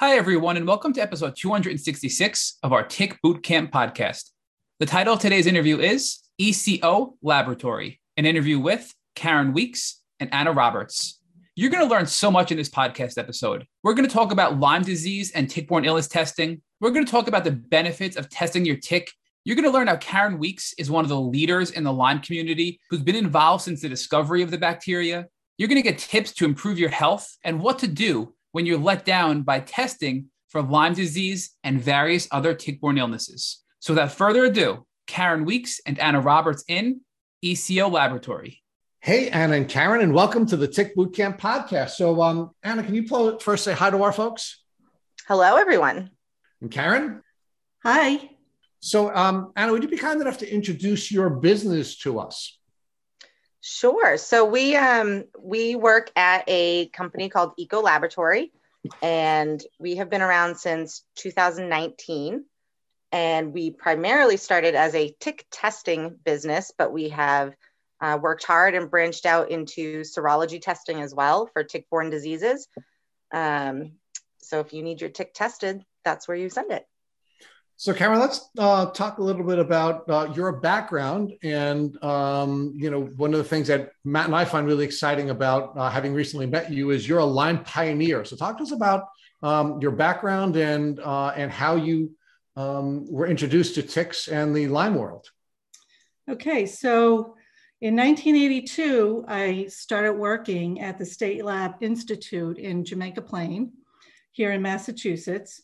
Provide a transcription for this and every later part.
Hi, everyone, and welcome to episode 266 of our Tick Bootcamp podcast. The title of today's interview is ECO Laboratory, an interview with Karen Weeks and Anna Roberts. You're going to learn so much in this podcast episode. We're going to talk about Lyme disease and tick borne illness testing. We're going to talk about the benefits of testing your tick. You're going to learn how Karen Weeks is one of the leaders in the Lyme community who's been involved since the discovery of the bacteria. You're going to get tips to improve your health and what to do when you're let down by testing for Lyme disease and various other tick borne illnesses. So, without further ado, Karen Weeks and Anna Roberts in ECO Laboratory. Hey, Anna and Karen, and welcome to the Tick Bootcamp podcast. So, um, Anna, can you first say hi to our folks? Hello, everyone. And Karen? Hi. So, um, Anna, would you be kind enough to introduce your business to us? Sure. So we um, we work at a company called Eco Laboratory, and we have been around since 2019. And we primarily started as a tick testing business, but we have uh, worked hard and branched out into serology testing as well for tick-borne diseases. Um, so if you need your tick tested, that's where you send it. So, Cameron, let's uh, talk a little bit about uh, your background. And, um, you know, one of the things that Matt and I find really exciting about uh, having recently met you is you're a Lyme pioneer. So, talk to us about um, your background and, uh, and how you um, were introduced to ticks and the Lyme world. Okay. So, in 1982, I started working at the State Lab Institute in Jamaica Plain here in Massachusetts.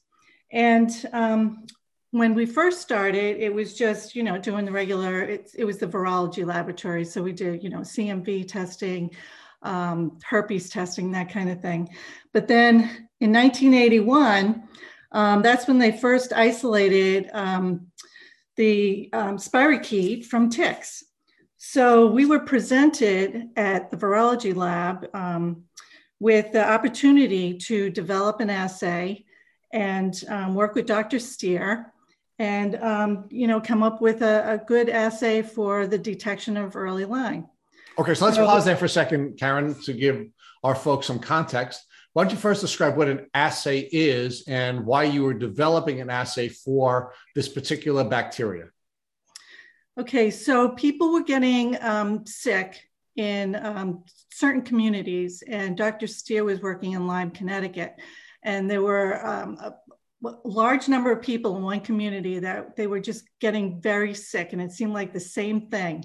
And um, when we first started, it was just, you know, doing the regular, it, was the virology laboratory. So we did, you know, CMV testing, um, herpes testing, that kind of thing. But then in 1981, um, that's when they first isolated um, the um, spirochete from ticks. So we were presented at the virology lab um, with the opportunity to develop an assay and um, work with Dr. Steere and um, you know come up with a, a, good assay for the detection of early Lyme. Okay, so let's so, pause there for a second, Karen, to give our folks some context. Why don't you first describe what an assay is and why you were developing an assay for this particular bacteria? Okay, so people were getting um, sick in um, certain communities, and Dr. Steere was working in Lyme, Connecticut, and there were um, large number of people in one community that they were just getting very sick and it seemed like the same thing.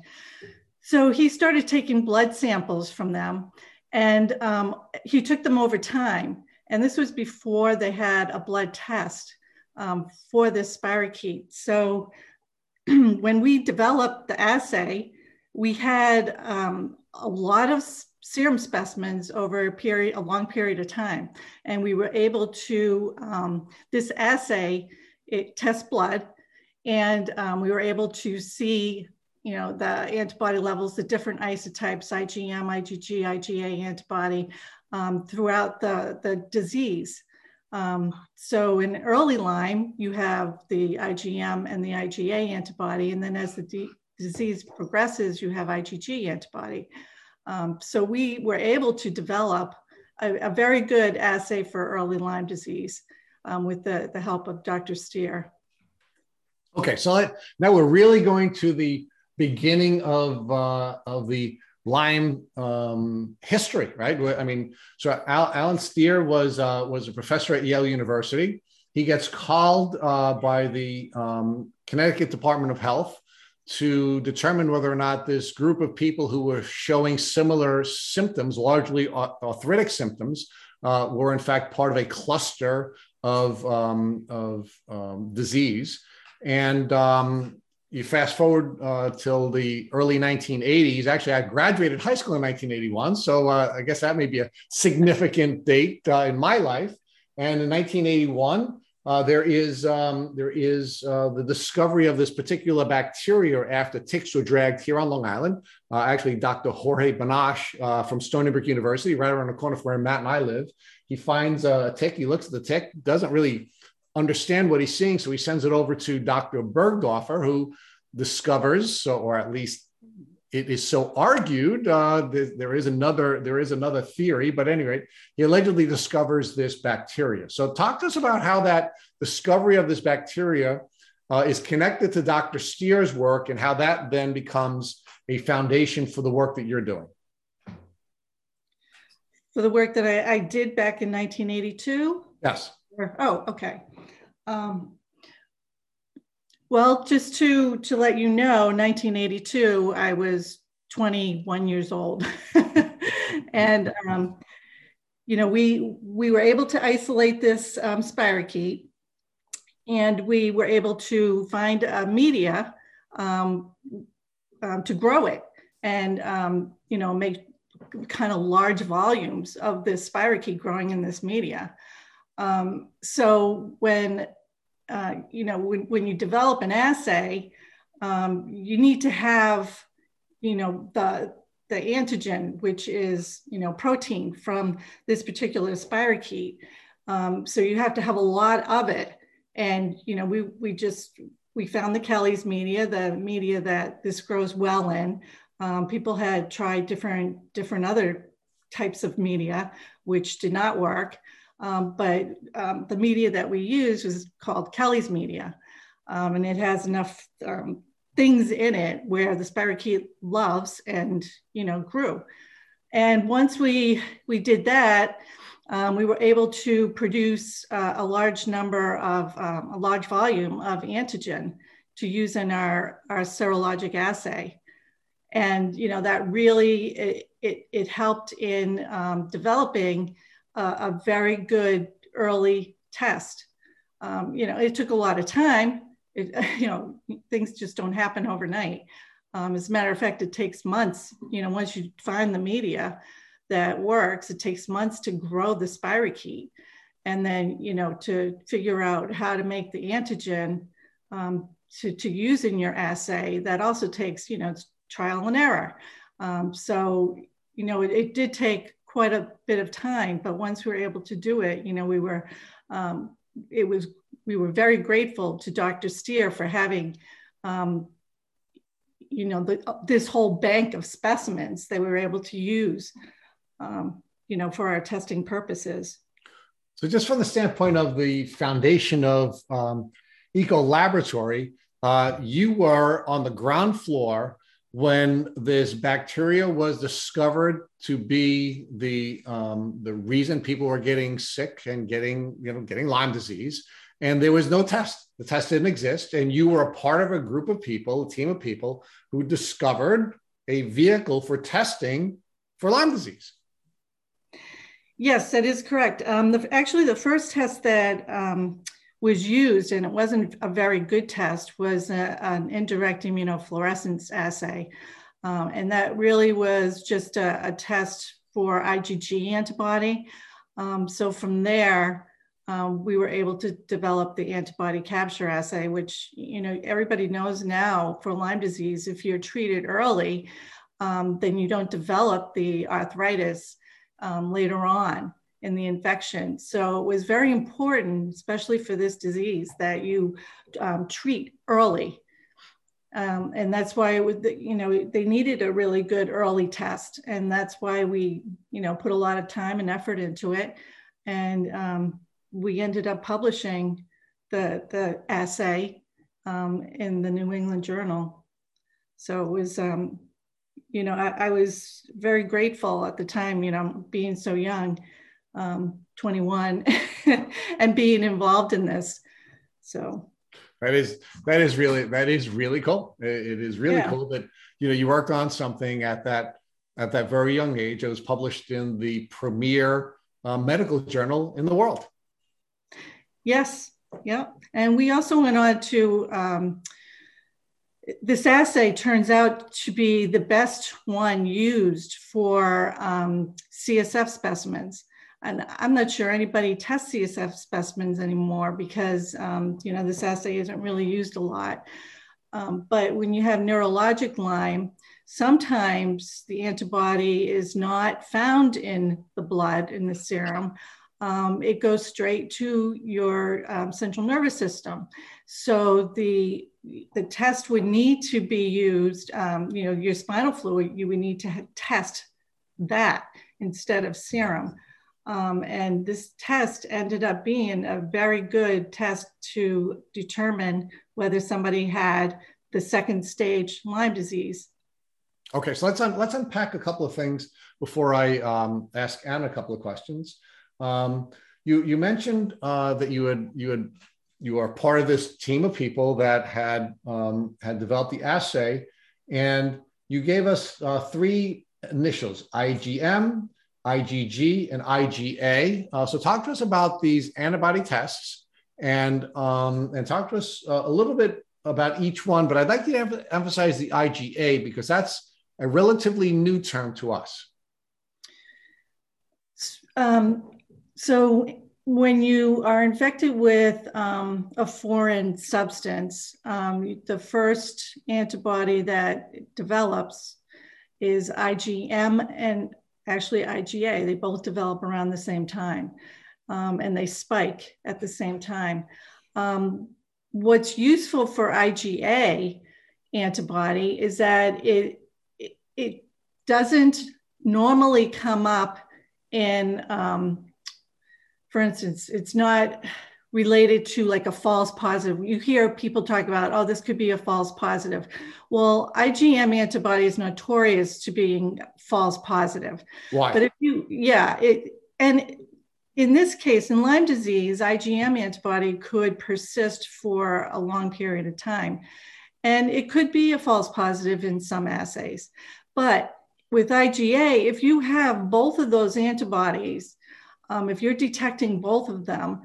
So he started taking blood samples from them and um, he took them over time. And this was before they had a blood test um, for this spirochete. So when we developed the assay we had um, a lot of serum specimens over a period, a long period of time. And we were able to, um, this assay, it tests blood, and um, we were able to see, you know, the antibody levels, the different isotypes, IgM, IgG, IgA antibody um, throughout the, the disease. Um, so in early Lyme, you have the IgM and the IgA antibody, and then as the disease progresses, you have IgG antibody. Um, so we were able to develop a, a, very good assay for early Lyme disease um, with the, the help of Dr. Steere. Okay, so now we're really going to the beginning of, uh, of the Lyme um, history, right? I mean, so Al, Allen Steere was, uh, was a professor at Yale University. He gets called uh, by the um, Connecticut Department of Health to determine whether or not this group of people who were showing similar symptoms, largely arthritic symptoms, uh, were in fact part of a cluster of, um, of um, disease. And um, you fast forward uh, till the early 1980s. Actually, I graduated high school in 1981, so uh, I guess that may be a significant date uh, in my life. And in 1981, uh, there is um, there is uh, the discovery of this particular bacteria after ticks were dragged here on Long Island. Uh, actually, Dr. Jorge Benach uh, from Stony Brook University, right around the corner from where Matt and I live, he finds a tick. He looks at the tick, doesn't really understand what he's seeing, so he sends it over to Dr. Burgdorfer, who discovers, or at least it is so argued. Uh, there is another there is another theory, but anyway, he allegedly discovers this bacteria. So, talk to us about how that discovery of this bacteria uh, is connected to Dr. Steere's work, and how that then becomes a foundation for the work that you're doing. For the work that I, I did back in 1982. Yes. Oh, okay. Um, well, just to to let you know, 1982, I was 21 years old, and um, you know we we were able to isolate this um, spirochete, and we were able to find a media um, um, to grow it, and um, you know make kind of large volumes of this spirochete growing in this media. Um, so when uh, you know, when, when you develop an assay, um, you need to have, you know, the, the antigen, which is, you know, protein from this particular spirochete. Um, so you have to have a lot of it. And, you know, we, we just, we found the Kelly's media, the media that this grows well in. Um, people had tried different, different other types of media, which did not work. Um, but um, the media that we use was called Kelly's media. Um, and it has enough um, things in it where the spirochete loves and, you know, grew. And once we, we did that, um, we were able to produce uh, a large number of, um, a large volume of antigen to use in our, our serologic assay. And, you know, that really, it, it, it helped in developing a, a very good early test. Um, you know, it took a lot of time. It, you know, things just don't happen overnight. Um, as a matter of fact, it takes months. You know, once you find the media that works, it takes months to grow the spirochete, and then you know to figure out how to make the antigen um, to to use in your assay. That also takes you know trial and error. Um, so you know, it, it did take quite a bit of time. But once we were able to do it, you know, we were, um, it was, we were very grateful to Dr. Steere for having, um, you know, the, this whole bank of specimens that we were able to use, um, you know, for our testing purposes. So just from the standpoint of the foundation of um, Eco Laboratory, uh, you were on the ground floor when this bacteria was discovered to be the um, the reason people were getting sick and getting you know getting Lyme disease, and there was no test. The test didn't exist, and you were a part of a group of people, a team of people who discovered a vehicle for testing for Lyme disease. Yes, that is correct. Um, the, actually, the first test that um, was used, and it wasn't a very good test, was a, an indirect immunofluorescence assay. Um, and that really was just a, a test for IgG antibody. Um, so from there, um, we were able to develop the antibody capture assay, which you know everybody knows now for Lyme disease. If you're treated early, um, then you don't develop the arthritis um, later on in the infection. So it was very important, especially for this disease, that you um, treat early. Um, and that's why it would, you know, they needed a really good early test. And that's why we, you know, put a lot of time and effort into it. And um, we ended up publishing the, the assay um, in the New England Journal. So it was, um, you know, I, I was very grateful at the time, you know, being so young um, 21 and being involved in this. So that is that is really that is really cool. it is really yeah. cool that you know you worked on something at that at that very young age. It was published in the premier uh, medical journal in the world. Yes, yeah, and we also went on to. Um, this assay turns out to be the best one used for um, CSF specimens and I'm not sure anybody tests CSF specimens anymore because, um, you know, this assay isn't really used a lot. Um, but when you have neurologic Lyme, sometimes the antibody is not found in the blood, in the serum. um, it goes straight to your um, central nervous system. So the the test would need to be used. Um, you know, your spinal fluid, you would need to test that instead of serum. Um, and this test ended up being a very good test to determine whether somebody had the second stage Lyme disease. Okay, so let's un- let's unpack a couple of things before I um, ask Anna a couple of questions. Um, you you mentioned uh, that you had you had you are part of this team of people that had um, had developed the assay, and you gave us uh, three initials: IgM, IgG, and IgA. Uh, so talk to us about these antibody tests and, um, and talk to us uh, a little bit about each one. But I'd like you to em- emphasize the IgA because that's a relatively new term to us. Um, so when you are infected with um, a foreign substance, um, the first antibody that develops is IgM and actually IgA. They both develop around the same time um, and they spike at the same time. Um, what's useful for IgA antibody is that it, it, doesn't normally come up in, um, for instance, it's not related to like a false positive. You hear people talk about, oh, this could be a false positive. Well, IgM antibody is notorious to being false positive. Why? But if you, yeah, it, and in this case, in Lyme disease, IgM antibody could persist for a long period of time. And it could be a false positive in some assays. But with IgA, if you have both of those antibodies, um, if you're detecting both of them,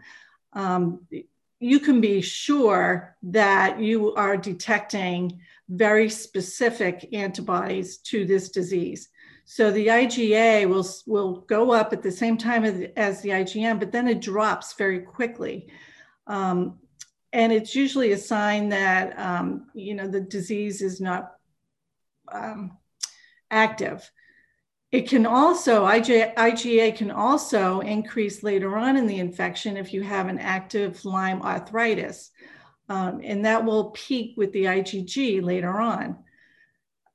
um, you can be sure that you are detecting very specific antibodies to this disease. So the IgA will, will go up at the same time as, as the IgM, but then it drops very quickly. Um, and it's usually a sign that, um, you know, the disease is not um, active. It can also, IgA, IgA can also increase later on in the infection if you have an active Lyme arthritis. Um, and that will peak with the IgG later on.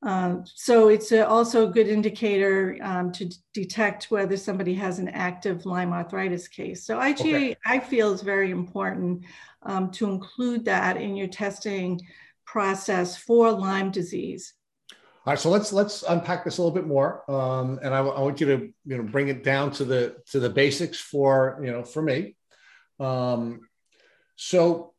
Um, so it's a, also a good indicator um, to d- detect whether somebody has an active Lyme arthritis case. So IgA, okay. I feel, is very important um, to include that in your testing process for Lyme disease. All right, so let's let's unpack this a little bit more, um, and I, want you to you know bring it down to the to the basics for you know for me. Um, so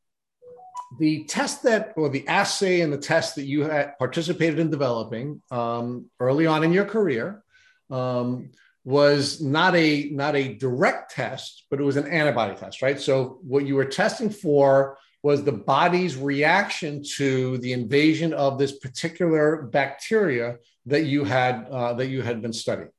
the test that or the assay and the test that you had participated in developing um, early on in your career um, was not a not a direct test, but it was an antibody test, right? So what you were testing for was the body's reaction to the invasion of this particular bacteria that you had uh, that you had been studying.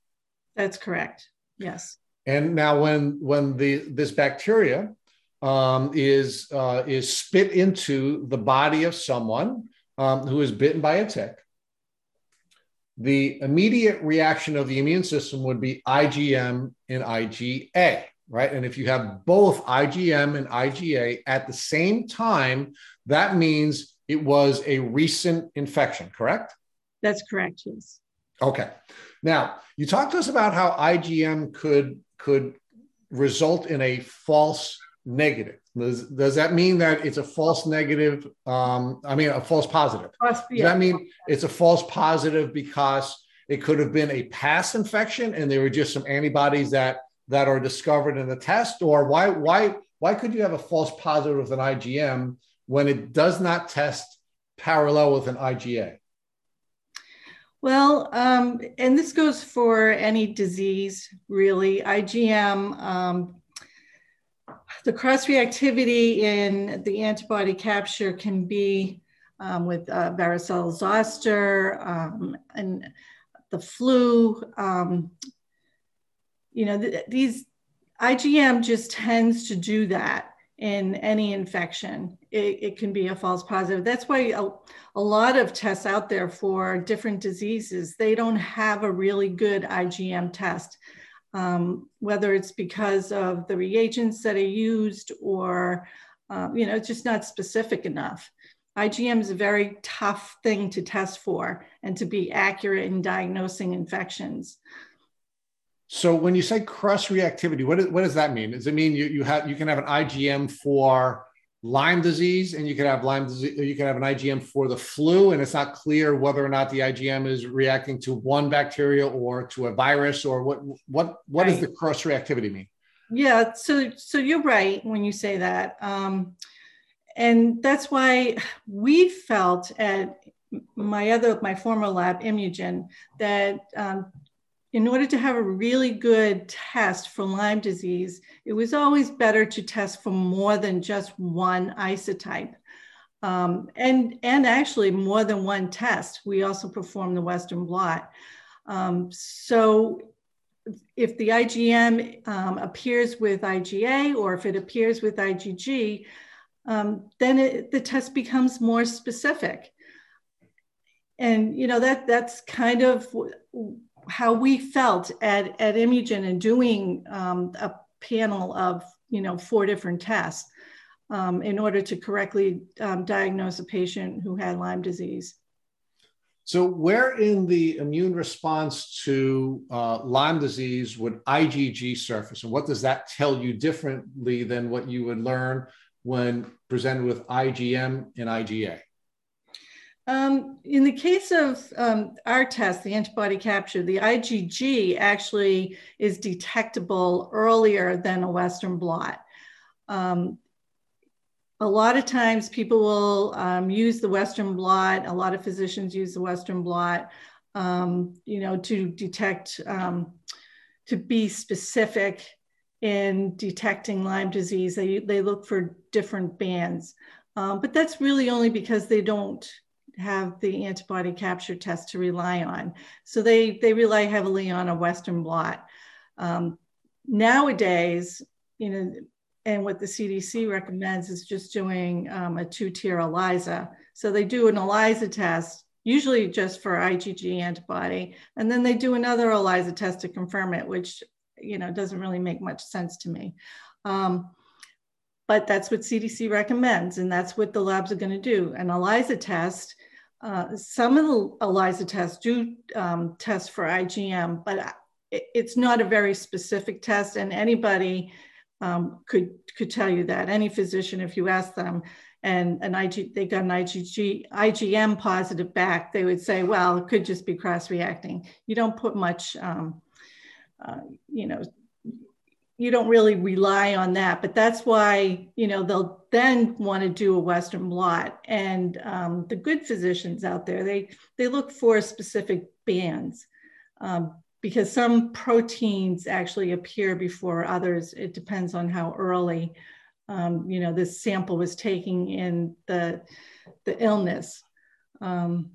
That's correct. Yes. And now, when when the this bacteria um, is uh, is spit into the body of someone um, who is bitten by a tick, the immediate reaction of the immune system would be IgM and IgA right? And if you have both IgM and IgA at the same time, that means it was a recent infection, correct? That's correct, yes. Okay. Now, you talked to us about how IgM could could result in a false negative. Does, does that mean that it's a false negative? Um, I mean, a false positive. Does that mean it's a false positive because it could have been a past infection and there were just some antibodies that that are discovered in the test or why why why could you have a false positive with an IgM when it does not test parallel with an IgA? Well, um, and this goes for any disease, really. IgM, um, the cross reactivity in the antibody capture can be um, with uh, varicella zoster um, and the flu, um, you know, th- these IgM just tends to do that in any infection. It, it, can be a false positive. That's why a, a lot of tests out there for different diseases, they don't have a really good IgM test. um, whether it's because of the reagents that are used or, um, you know, it's just not specific enough. IgM is a very tough thing to test for and to be accurate in diagnosing infections. So when you say cross reactivity, what, is, what does that mean? Does it mean you, you have you can have an IgM for Lyme disease and you can have Lyme disease, you can have an IgM for the flu, and it's not clear whether or not the IgM is reacting to one bacteria or to a virus or what what what right. does the cross reactivity mean? Yeah, so so you're right when you say that. Um, and that's why we felt at my other my former lab Imugen that um, in order to have a really good test for Lyme disease, it was always better to test for more than just one isotype. Um, and, and actually more than one test. We also perform the Western blot. Um, so if the IgM um, appears with IgA or if it appears with IgG, um, then it, the test becomes more specific. And you know that that's kind of how we felt at, at Imugen and doing um, a panel of you know four different tests um, in order to correctly um, diagnose a patient who had Lyme disease. So, where in the immune response to uh, Lyme disease would IgG surface, and what does that tell you differently than what you would learn when presented with IgM and IgA? Um, in the case of um, our test, the antibody capture, the IgG actually is detectable earlier than a Western blot. Um, a lot of times people will um, use the Western blot. A lot of physicians use the Western blot, um, you know, to detect, um, to be specific in detecting Lyme disease. They, they look for different bands. but that's really only because they don't have the antibody capture test to rely on. So they, they rely heavily on a Western blot. Um, nowadays, you know, and what the CDC recommends is just doing um, a two-tier ELISA. So they do an ELISA test, usually just for IgG antibody, and then they do another ELISA test to confirm it, which you know doesn't really make much sense to me. Um, but that's what CDC recommends, and that's what the labs are going to do. An ELISA test uh, some of the ELISA tests do um, test for IgM, but it's not a very specific test, and anybody um, could could tell you that. Any physician, if you ask them, and an IG, they got an IgG, IgM positive back, they would say, well, it could just be cross-reacting. You don't put much, um, uh, you know, you don't really rely on that. But that's why, you know, they'll then want to do a Western blot. And um, the good physicians out there, they, they look for specific bands um, because some proteins actually appear before others. It depends on how early, um, you know, this sample was taking in the, the illness. Um,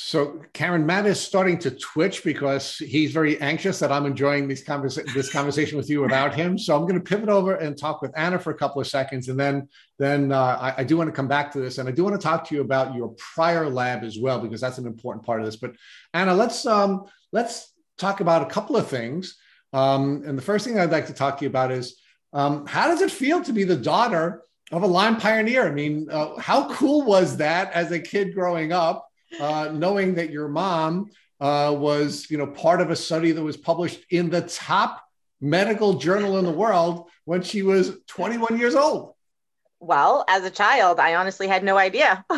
so Karen, Matt is starting to twitch because he's very anxious that I'm enjoying this, conversa- this conversation with you about him. So I'm going to pivot over and talk with Anna for a couple of seconds, and then then uh, I, I, do want to come back to this, and I do want to talk to you about your prior lab as well because that's an important part of this. But Anna, let's um, let's talk about a couple of things. Um, and the first thing I'd like to talk to you about is um, how does it feel to be the daughter of a Lyme pioneer? I mean, uh, how cool was that as a kid growing up? Uh, knowing that your mom uh, was, you know, part of a study that was published in the top medical journal in the world when she was 21 years old. Well, as a child, I honestly had no idea.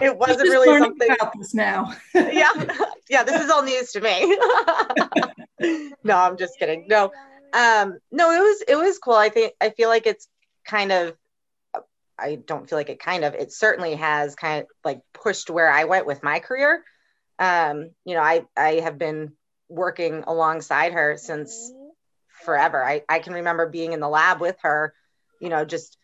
it wasn't really something about this now. yeah, yeah, this is all news to me. no, I'm just kidding. No, um, no, it was it was cool. I think I feel like it's kind of I don't feel like it kind of, it certainly has kind of like pushed where I went with my career. Um, you know, I, I have been working alongside her since forever. I, I can remember being in the lab with her, you know, just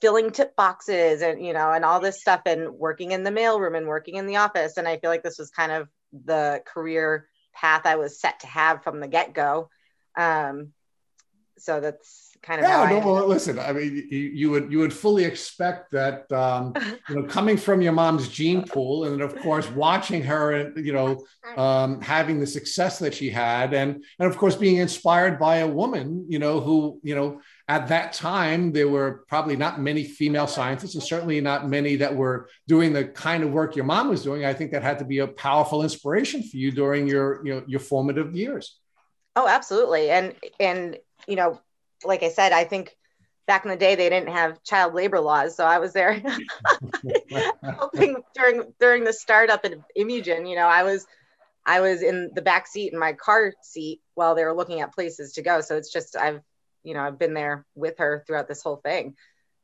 filling tip boxes and, you know, and all this stuff and working in the mailroom and working in the office. And I feel like this was kind of the career path I was set to have from the get go. Um, so that's kind of yeah. no, well, listen. I mean, you, you, would you would fully expect that, um, you know, coming from your mom's gene pool, and of course watching her, and you know, um, having the success that she had, and and of course being inspired by a woman, you know, who you know at that time there were probably not many female scientists, and certainly not many that were doing the kind of work your mom was doing. I think that had to be a powerful inspiration for you during your you know your formative years. Oh, absolutely, and and you know like I said, I think back in the day they didn't have child labor laws, so I was there helping during during the startup at Imugen. You know, I was I was in the back seat in my car seat while they were looking at places to go. So it's just I've you know I've been there with her throughout this whole thing,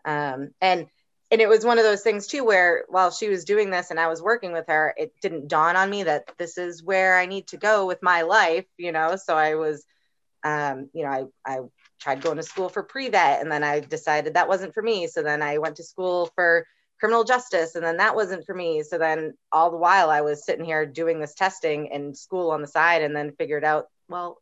um, and and it was one of those things too where while she was doing this and I was working with her, it didn't dawn on me that this is where I need to go with my life. You know, so I was um, you know, I, I tried going to school for pre-vet and then I decided that wasn't for me. So then I went to school for criminal justice and then that wasn't for me. So then all the while I was sitting here doing this testing and school on the side and then figured out, well,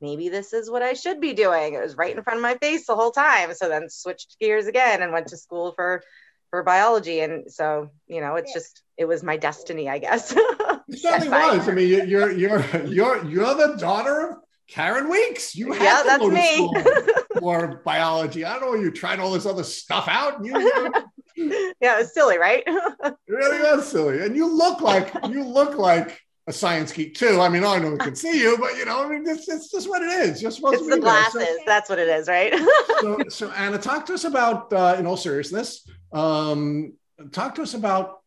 maybe this is what I should be doing. It was right in front of my face the whole time. So then switched gears again and went to school for for biology. And so, you know, it's just it was my destiny, I guess. it certainly was. I mean, you're you're you're you're the daughter of Karen Weeks. You had yeah, that's me. for biology. I don't know. You tried all this other stuff out. You, yeah, it's silly, right? it really was silly. And you look like you look like a science geek too. I mean, I know we can see you, but you know, I mean, it's, it's just what it is. You're supposed it's to be the glasses. So, that's what it is, right? so, so Anna, talk to us about, uh, in all seriousness, um, talk to us about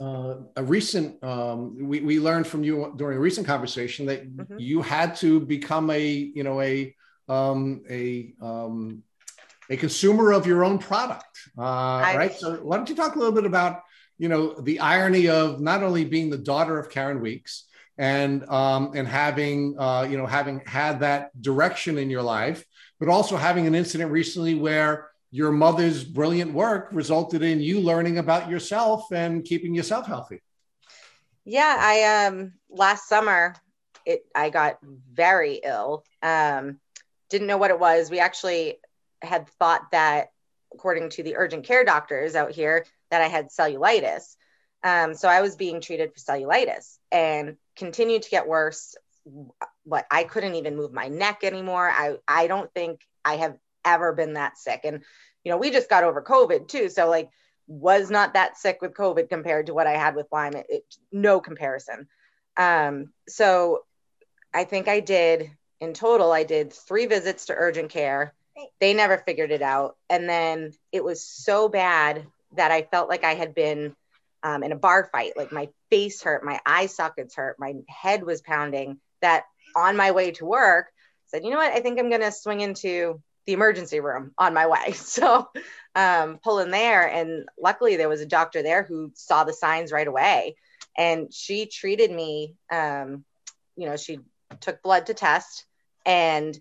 uh, a recent um, we, we learned from you during a recent conversation that mm-hmm. you had to become a you know a um, a um, a consumer of your own product uh, I, right so why don't you talk a little bit about you know the irony of not only being the daughter of karen weeks and um, and having uh, you know having had that direction in your life but also having an incident recently where your mother's brilliant work resulted in you learning about yourself and keeping yourself healthy. Yeah, I um last summer it I got very ill. Um didn't know what it was. We actually had thought that according to the urgent care doctors out here that I had cellulitis. Um, so I was being treated for cellulitis and continued to get worse. What I couldn't even move my neck anymore. I I don't think I have ever been that sick. And, you know, we just got over COVID too. So, like, was not that sick with COVID compared to what I had with Lyme. It, it, no comparison. Um, so, I think I did in total, I did three visits to urgent care. They never figured it out. And then it was so bad that I felt like I had been um, in a bar fight. Like my face hurt, my eye sockets hurt, my head was pounding. That on my way to work, said, you know what? I think I'm going to swing into the emergency room on my way. So um, pull in there. And luckily, there was a doctor there who saw the signs right away. And she treated me, um, you know, she took blood to test and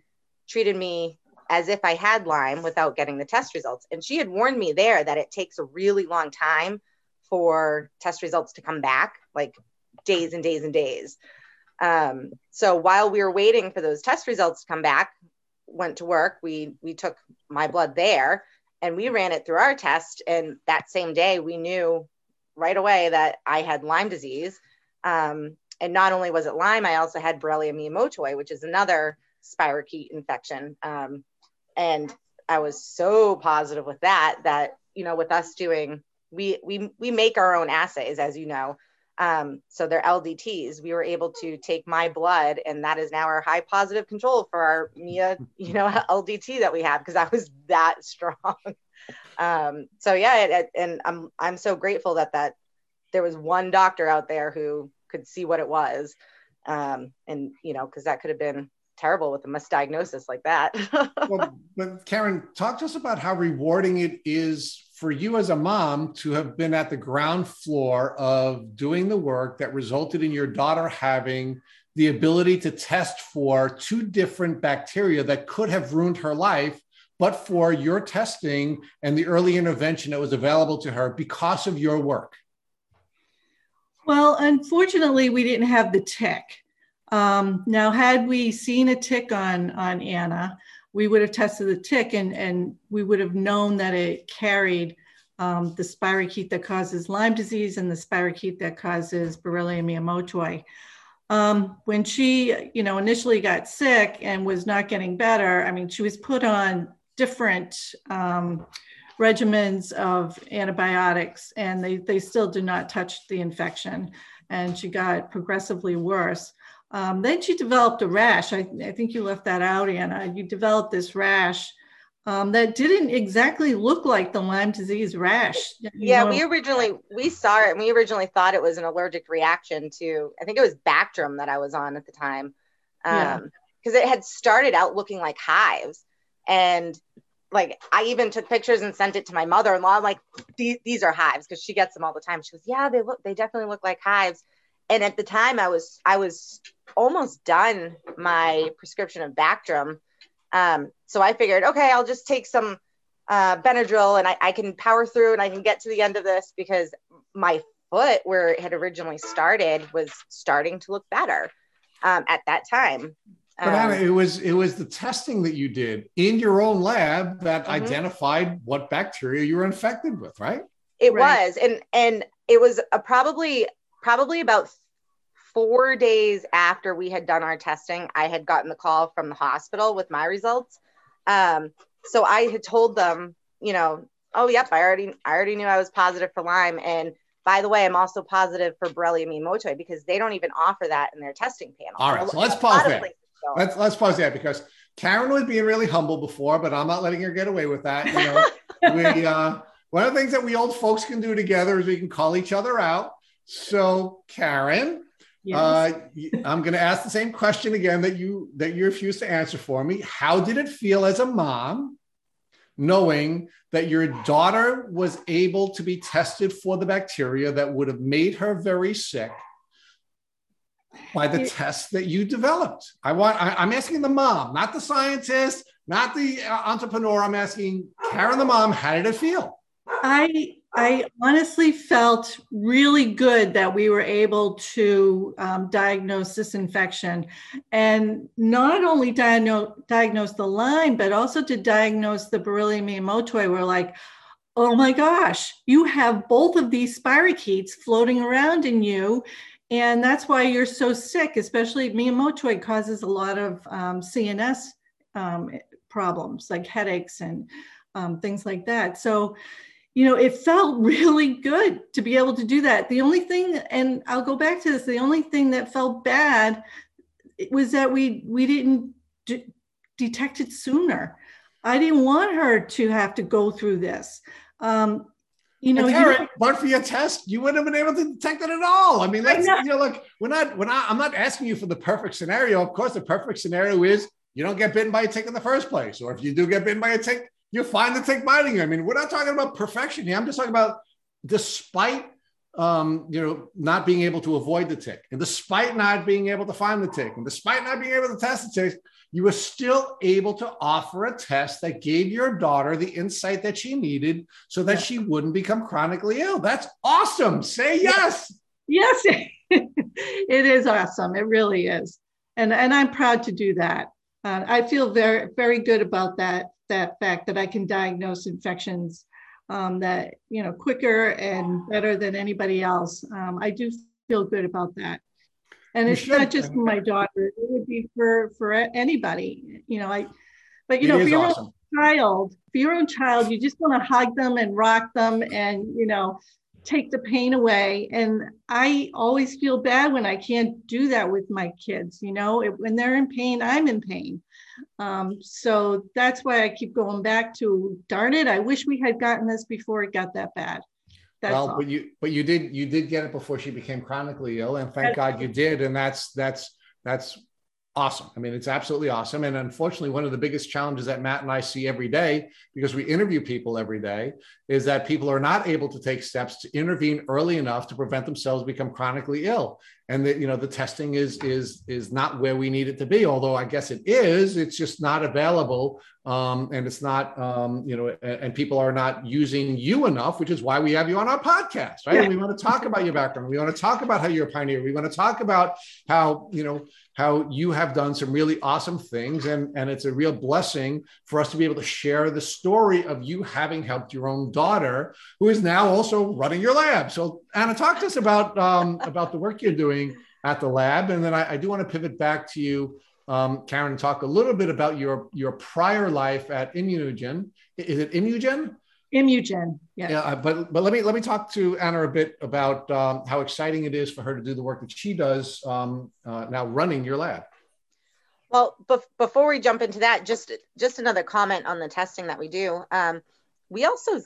treated me as if I had Lyme without getting the test results. And she had warned me there that it takes a really long time for test results to come back, like days and days and days. Um, so while we were waiting for those test results to come back, went to work, we we took my blood there and we ran it through our test. And that same day, we knew right away that I had Lyme disease. Um, and not only was it Lyme, I also had Borrelia miyamotoi, which is another spirochete infection. Um, and I was so positive with that that you know, with us doing, we we we make our own assays, as you know. Um, so they're LDTs. We were able to take my blood, and that is now our high positive control for our Mia, you know, LDT that we have because I was that strong. um, so yeah, it, it, and I'm I'm so grateful that that there was one doctor out there who could see what it was, um, and you know, because that could have been terrible with a misdiagnosis like that. well, but Karen, talk to us about how rewarding it is for you as a mom to have been at the ground floor of doing the work that resulted in your daughter having the ability to test for two different bacteria that could have ruined her life but for your testing and the early intervention that was available to her because of your work? Well, unfortunately, we didn't have the tick. Um, now, had we seen a tick on on Anna, we would have tested the tick and, and we would have known that it carried um, the spirochete that causes Lyme disease and the spirochete that causes Borrelia miyamotoi. Um, when she, you know, initially got sick and was not getting better, I mean, she was put on different um, regimens of antibiotics and they, they still do not touch the infection. And she got progressively worse. Um, then she developed a rash. I, I, think you left that out, Anna. You developed this rash um, that didn't exactly look like the Lyme disease rash. Yeah, know. we originally we saw it and we originally thought it was an allergic reaction to I think it was Bactrim that I was on at the time. Um, because it had started out looking like hives and like I even took pictures and sent it to my mother-in-law. I'm like, these, these are hives because she gets them all the time. She goes, yeah, they look, they definitely look like hives. And at the time, I was, I was almost done my prescription of Bactrim. Um, so I figured, okay, I'll just take some uh, Benadryl and I, I can power through and I can get to the end of this because my foot, where it had originally started, was starting to look better um, at that time. But um, Anna, it was it was the testing that you did in your own lab that mm-hmm. identified what bacteria you were infected with, right? It right. was, and and it was a probably probably about four days after we had done our testing, I had gotten the call from the hospital with my results. Um, so I had told them, you know, oh yep, I already I already knew I was positive for Lyme, and by the way, I'm also positive for Borrelia miyamotoi because they don't even offer that in their testing panel. All right, so let's pause there. Let's let's pause there because Karen was being really humble before, but I'm not letting her get away with that. You know, we uh, one of the things that we old folks can do together is we can call each other out. So, Karen, yes. uh, I'm going to ask the same question again that you that you refused to answer for me. How did it feel as a mom, knowing that your daughter was able to be tested for the bacteria that would have made her very sick? by the test that you developed. I want. I, am asking the mom, not the scientist, not the uh, entrepreneur. I'm asking Karen, the mom. How did it feel? I I honestly felt really good that we were able to um, diagnose this infection, and not only diagnose diagnose the Lyme, but also to diagnose the Borrelia miyamotoi. We're like, oh my gosh, you have both of these spirochetes floating around in you and that's why you're so sick, especially Miyamotoi causes a lot of um, CNS um, problems like headaches and um, things like that. So, you know, it felt really good to be able to do that. The only thing, and I'll go back to this, the only thing that felt bad was that we we didn't d- detect it sooner. I didn't want her to have to go through this. Um, you know, Karen, but for your test, you wouldn't have been able to detect it at all. I mean, let's, know. you know, look, we're not, we're not, I'm not asking you for the perfect scenario. Of course, the perfect scenario is you don't get bitten by a tick in the first place. Or if you do get bitten by a tick, you find the tick biting. I mean, we're not talking about perfection here. I'm just talking about despite um, you know, not being able to avoid the tick, and despite not being able to find the tick, and despite not being able to test the tick, you were still able to offer a test that gave your daughter the insight that she needed so that she wouldn't become chronically ill. That's awesome. Say yes. Yes, it is awesome. It really is. And, and I'm proud to do that. Uh, I feel very, very good about that, that fact that I can diagnose infections um, that, you know, quicker and better than anybody else. Um, I do feel good about that and it's not just for my daughter it would be for for anybody you know i but you it know for your awesome. own child for your own child you just want to hug them and rock them and you know take the pain away and i always feel bad when i can't do that with my kids you know it, when they're in pain i'm in pain um, so that's why i keep going back to darn it i wish we had gotten this before it got that bad that's well, all. but you but you did you did get it before she became chronically ill, and thank God you did, and that's that's that's awesome. I mean, it's absolutely awesome. And unfortunately, one of the biggest challenges that Matt and I see every day, because we interview people every day, is that people are not able to take steps to intervene early enough to prevent themselves become chronically ill. And that you know the testing is is is not where we need it to be although i guess it is it's just not available um, and it's not um, you know and, people are not using you enough which is why we have you on our podcast right? Yeah. we want to talk about your background. We want to talk about how you're a pioneer. We want to talk about how you know how you have done some really awesome things and and it's a real blessing for us to be able to share the story of you having helped your own daughter who is now also running your lab. So anna talk to us about um, about the work you're doing at the lab and then i, I do want to pivot back to you um, Karen, talk a little bit about your your prior life at Immunogen. Is it Imugen? Imugen, yeah. Yeah, but but let me let me talk to Anna a bit about um, how exciting it is for her to do the work that she does um, uh, now, running your lab. Well, bef- before we jump into that, just just another comment on the testing that we do. Um, we also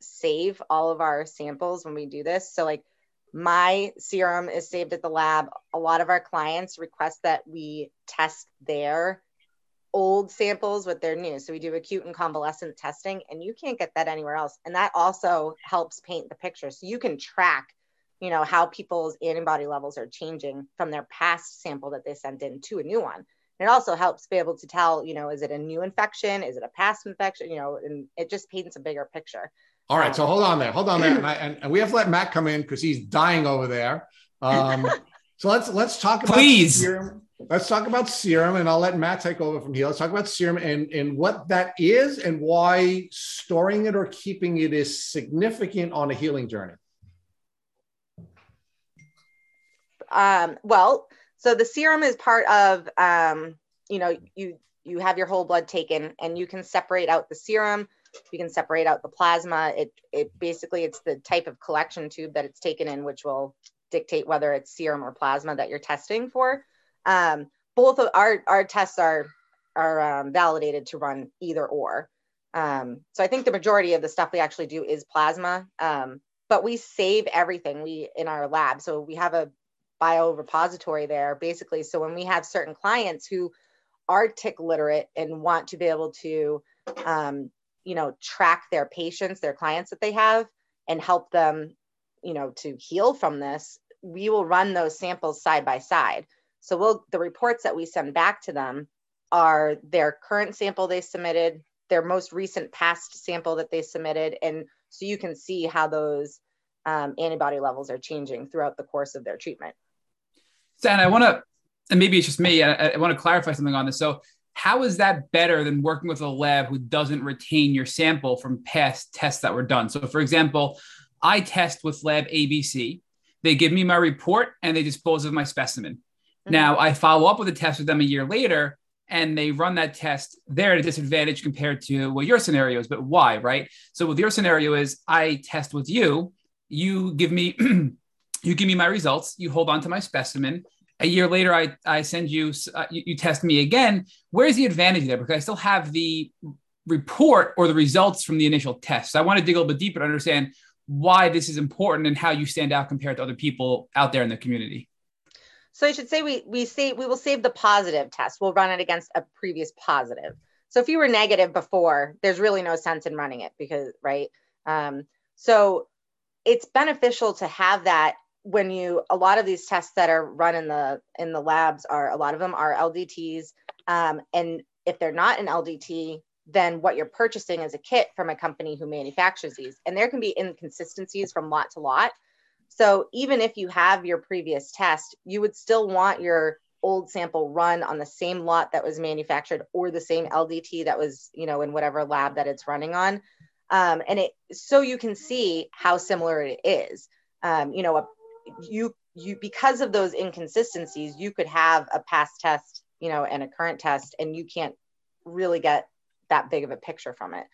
save all of our samples when we do this. So like my serum is saved at the lab. A lot of our clients request that we test their old samples with their new. So we do acute and convalescent testing, and you can't get that anywhere else. And that also helps paint the picture. So you can track, you know, how people's antibody levels are changing from their past sample that they sent in to a new one. And it also helps be able to tell, you know, is it a new infection? Is it a past infection? You know, and it just paints a bigger picture. All right, so hold on there, hold on there, and, I, and, and we have to let Matt come in because he's dying over there. Um, so let's let's talk about please. Serum. Let's talk about serum, and I'll let Matt take over from here. Let's talk about serum and and what that is, and why storing it or keeping it is significant on a healing journey. Um, well, so the serum is part of um, you know you you have your whole blood taken, and you can separate out the serum you can separate out the plasma. It, it basically, it's the type of collection tube that it's taken in, which will dictate whether it's serum or plasma that you're testing for. Um, both of our, our tests are, are um, validated to run either or. Um, so I think the majority of the stuff we actually do is plasma, um, but we save everything we in our lab. So we have a bio repository there basically. So when we have certain clients who are tick literate and want to be able to um, you know track their patients their clients that they have and help them you know to heal from this we will run those samples side by side so we'll the reports that we send back to them are their current sample they submitted their most recent past sample that they submitted and so you can see how those um, antibody levels are changing throughout the course of their treatment Stan, I want to, and maybe it's just me, I, I want to clarify something on this. So how is that better than working with a lab who doesn't retain your sample from past tests that were done? So, for example, I test with lab ABC. They give me my report and they dispose of my specimen. Mm-hmm. Now, I follow up with a test with them a year later and they run that test. They're at a disadvantage compared to what your scenario is. But why, right? So, with your scenario is I test with you, you give me. you give me my results, you hold on to my specimen, a year later I, I send you, uh, you, you test me again. Where's the advantage there? Because i still have the report or the results from the initial test. So i want to dig a little bit deeper to understand why this is important and how you stand out compared to other people out there in the community. So i should say we we say we will save the positive test. We'll run it against a previous positive. So if you were negative before there's really no sense in running it because right? Um, so it's beneficial to have that when you a lot of these tests that are run in the in the labs are a lot of them are LDTs, um, and if they're not an LDT, then what you're purchasing is a kit from a company who manufactures these, and there can be inconsistencies from lot to lot. So even if you have your previous test, you would still want your old sample run on the same lot that was manufactured or the same LDT that was, you know, in whatever lab that it's running on. Um, and it so you can see how similar it is. Um, you know, a you you because of those inconsistencies you could have a past test you know and a current test and you can't really get that big of a picture from it.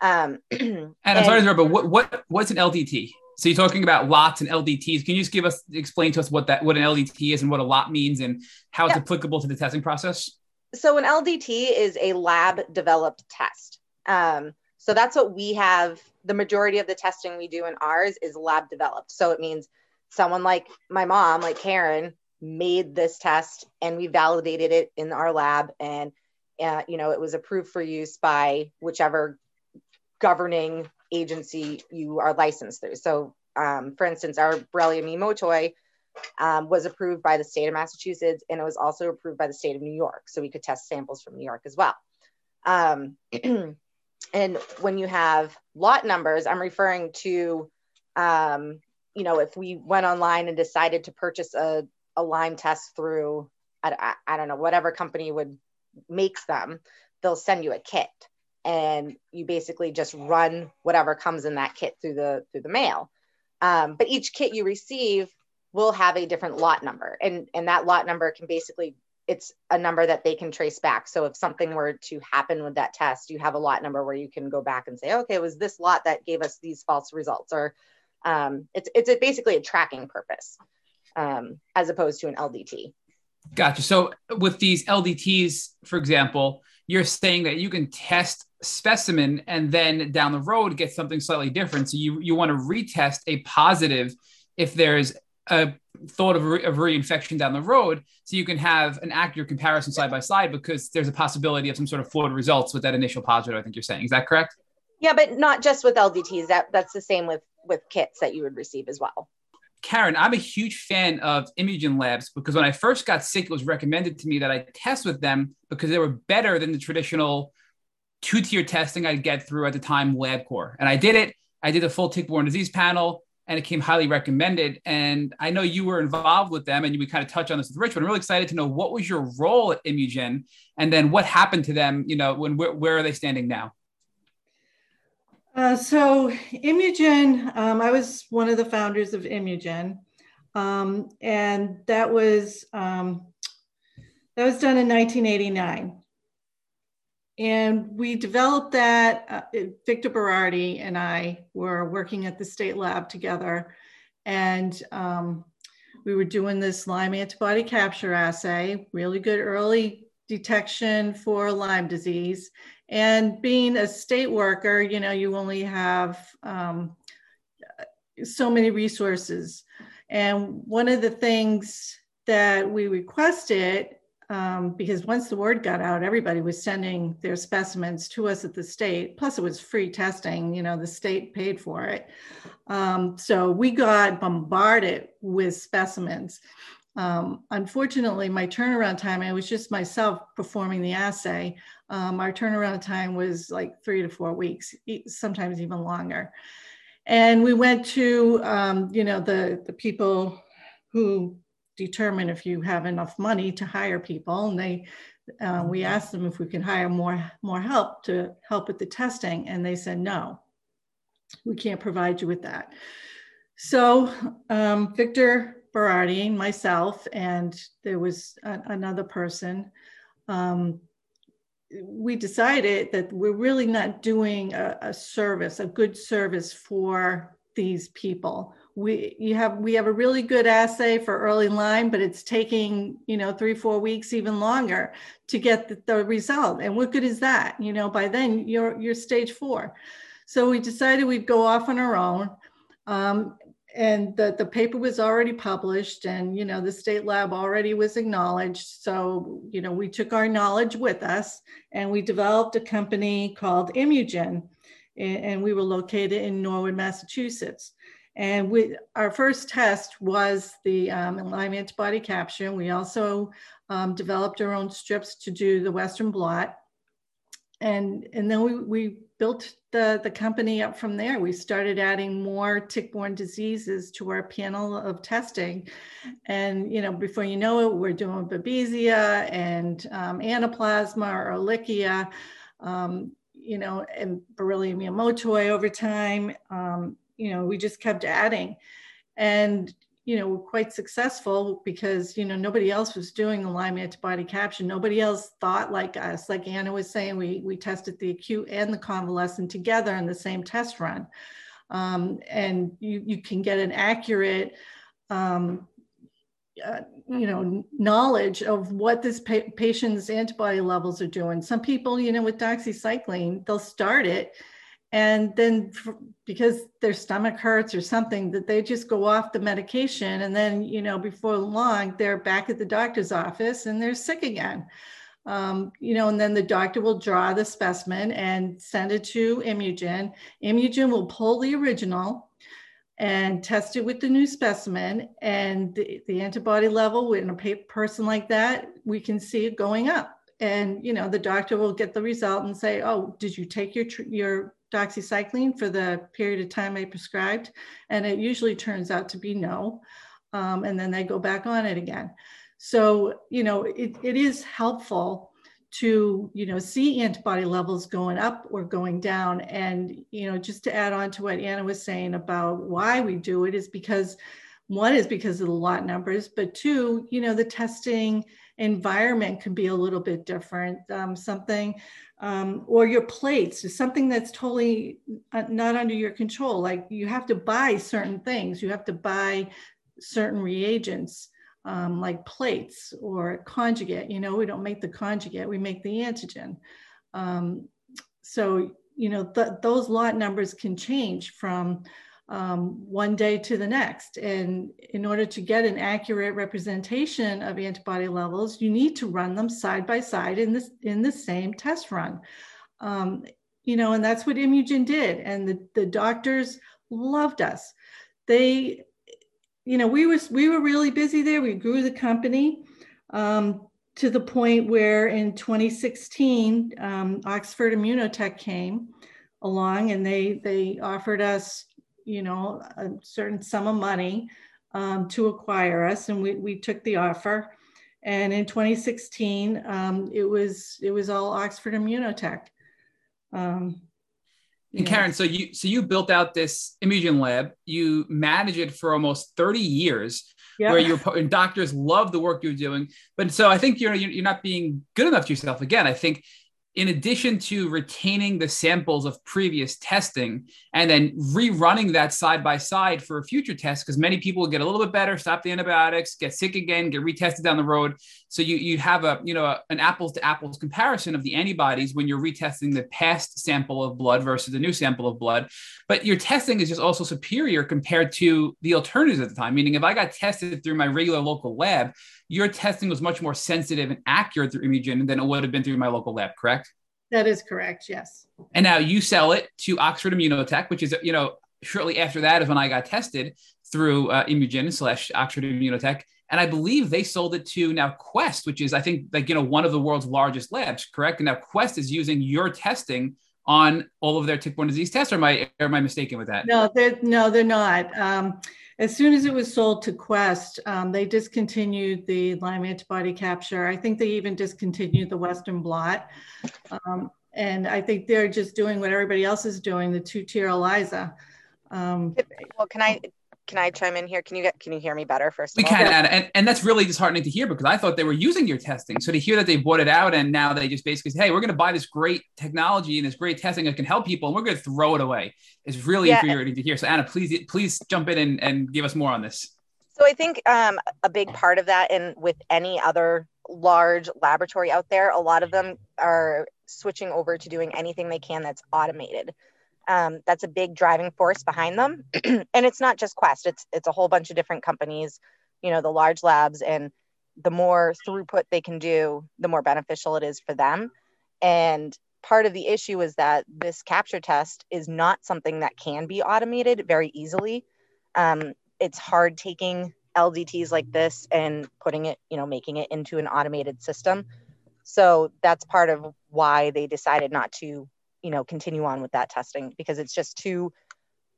Um and, and i'm sorry to interrupt but what, what what's an ldt so you're talking about lots and ldts can you just give us explain to us what that what an ldt is and what a lot means and how it's yeah. applicable to the testing process? So an ldt is a lab developed test. Um, so that's what we have the majority of the testing we do in ours is lab developed so it means someone like my mom, like Karen, made this test and we validated it in our lab and uh, you know it was approved for use by whichever governing agency you are licensed through so um, for instance our borrelia miyamotoi um, was approved by the state of Massachusetts and it was also approved by the state of New York. So we could test samples from New York as well. Um, and when you have lot numbers, I'm referring to, um, you know, if we went online and decided to purchase a, a Lyme test through, I, I, I don't know, whatever company would makes them, they'll send you a kit and you basically just run whatever comes in that kit through the through the mail. Um, but each kit you receive will have a different lot number, and and that lot number can basically it's a number that they can trace back. So if something were to happen with that test, you have a lot number where you can go back and say, okay, it was this lot that gave us these false results, or um, it's it's a, basically a tracking purpose um, as opposed to an LDT. Gotcha. So with these LDTs, for example, you're saying that you can test specimen and then down the road get something slightly different. So you you want to retest a positive if there's a thought of, re- of reinfection down the road, so you can have an accurate comparison side by side because there's a possibility of some sort of flawed results with that initial positive. I think you're saying is that correct? Yeah, but not just with LDTs. That that's the same with with kits that you would receive as well. Karen, I'm a huge fan of Imugen Labs because when I first got sick, it was recommended to me that I test with them because they were better than the traditional two tier testing I'd get through at the time LabCorp. And I did it. I did a full tick-borne disease panel and it came highly recommended. And I know you were involved with them and you we kind of touched on this with Rich, but I'm really excited to know what was your role at Imugen and then what happened to them, you know, when where, where are they standing now? Uh, so Imugen, um, I was one of the founders of Imugen, um, and that was um, that was done in 1989. And we developed that. Uh, Victor Berardi and I were working at the state lab together, and um, we were doing this Lyme antibody capture assay, really good early detection for Lyme disease. And being a state worker, you know, you only have um, so many resources. And one of the things that we requested, um, because once the word got out, everybody was sending their specimens to us at the state. Plus, it was free testing, you know, the state paid for it. Um, so we got bombarded with specimens. Um, unfortunately, my turnaround time, I was just myself performing the assay. Um, our turnaround time was like three to four weeks, sometimes even longer. And we went to, um, you know, the, the people who determine if you have enough money to hire people. And they, uh, we asked them if we could hire more, more help to help with the testing. And they said, no, we can't provide you with that. So um, Victor Berardi, myself, and there was a, another person. Um, we decided that we're really not doing a, a, service, a good service for these people. We you have we have a really good assay for early Lyme, but it's taking you know three four weeks even longer to get the, the result. And what good is that? You know, by then you're you're stage four. So we decided we'd go off on our own. Um, and the, the paper was already published and you know the state lab already was acknowledged. So you know we took our knowledge with us and we developed a company called Imugen and we were located in norwood massachusetts. And we our first test was the um, lyme antibody capture. We also um, developed our own strips to do the western blot. And and then we, we built the, the company up from there. We started adding more tick-borne diseases to our panel of testing. And, you know, before you know it, we're doing Babesia and um, Anaplasma or Ehrlichia, um, you know, and Borrelia miyamotoi over time. Um, you know, we just kept adding. And, you know, quite successful because, you know, nobody else was doing the Lyme antibody capture. Nobody else thought like us. Like Anna was saying, we, we tested the acute and the convalescent together in the same test run. Um, and you, you can get an accurate, um, uh, you know, knowledge of what this pa- patient's antibody levels are doing. Some people, you know, with doxycycline, they'll start it and then because their stomach hurts or something that they just go off the medication. And then you know before long they're back at the doctor's office and they're sick again. Um, you know and then the doctor will draw the specimen and send it to Imugen. Imugen will pull the original and test it with the new specimen. And the, the antibody level in a person like that, we can see it going up. And, you know, the doctor will get the result and say, oh, did you take your, your doxycycline for the period of time I prescribed? And it usually turns out to be no. Um, and then they go back on it again. So, you know, it, it is helpful to you know see antibody levels going up or going down and you know just to add on to what anna was saying about why we do it is because one is because of the lot numbers but two you know the testing environment can be a little bit different um, something um, or your plates is something that's totally uh, not under your control like you have to buy certain things you have to buy certain reagents um, like plates or conjugate. You know, we don't make the conjugate, we make the antigen. Um, so, you know, th- those lot numbers can change from um, one day to the next. And in order to get an accurate representation of antibody levels, you need to run them side by side in this in the same test run. Um, you know, and that's what Imugen did. And the, the doctors loved us. They you know, we was we were really busy there. We grew the company um, to the point where in 2016, um, Oxford Immunotec came along and they they offered us, you know, a certain sum of money um, to acquire us, and we we took the offer. And in 2016, um, it was it was all Oxford Immunotec. Um, and Karen, so you so you built out this Imugen lab. You manage it for almost 30 years, yep. where your and doctors love the work you're doing. But so I think you're you're not being good enough to yourself. Again, I think in addition to retaining the samples of previous testing and then rerunning that side by side for a future test, because many people get a little bit better, stop the antibiotics, get sick again, get retested down the road. So you you have a you know a, an apples to apples comparison of the antibodies when you're retesting the past sample of blood versus the new sample of blood. But your testing is just also superior compared to the alternatives at the time. Meaning, if I got tested through my regular local lab, your testing was much more sensitive and accurate through Imugen than it would have been through my local lab, correct? That is correct, yes. And now you sell it to Oxford Immunotec, which is, you know, shortly after that is when I got tested through uh, Imugen slash Oxford Immunotec. And I believe they sold it to now Quest, which is, I think, like, you know, one of the world's largest labs, correct? And now Quest is using your testing on all of their tick-borne disease tests. Or am I, or am I mistaken with that? No, they're, no, they're not. Um, as soon as it was sold to Quest, um, they discontinued the Lyme antibody capture. I think they even discontinued the Western blot. Um, and I think they're just doing what everybody else is doing, the two-tier ELISA. Um, well, can I can I chime in here? Can you get can you hear me better first? We can, Anna, and, and that's really disheartening to hear because I thought they were using your testing. So to hear that they bought it out and now they just basically say, hey, we're going to buy this great technology and this great testing that can help people, and we're going to throw it away, is really yeah. infuriating to hear. So Anna, please please jump in and, and give us more on this. So I think um, a big part of that, and with any other large laboratory out there, a lot of them are switching over to doing anything they can that's automated um, that's a big driving force behind them. And it's not just quest. It's it's a whole bunch of different companies you know the large labs and the more throughput they can do the more beneficial it is for them. And part of the issue is that this capture test is not something that can be automated very easily. Um, it's hard taking ldts like this and putting it you know making it into an automated system. So that's part of why they decided not to you know continue on with that testing because it's just too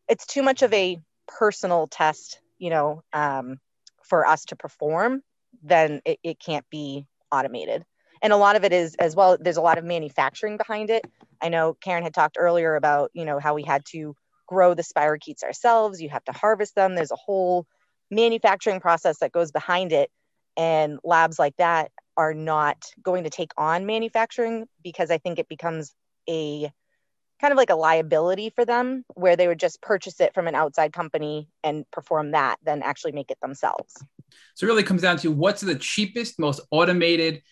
it's too much of a personal test you know um, for us to perform then it, it can't be automated. And a lot of it is as well there's a lot of manufacturing behind it. I know karen had talked earlier about you know how we had to grow the spirochetes ourselves. You have to harvest them. There's a whole manufacturing process that goes behind it. And labs like that are not going to take on manufacturing because i think it becomes a kind of like a liability for them where they would just purchase it from an outside company and perform that than actually make it themselves. So it really comes down to what's the cheapest most automated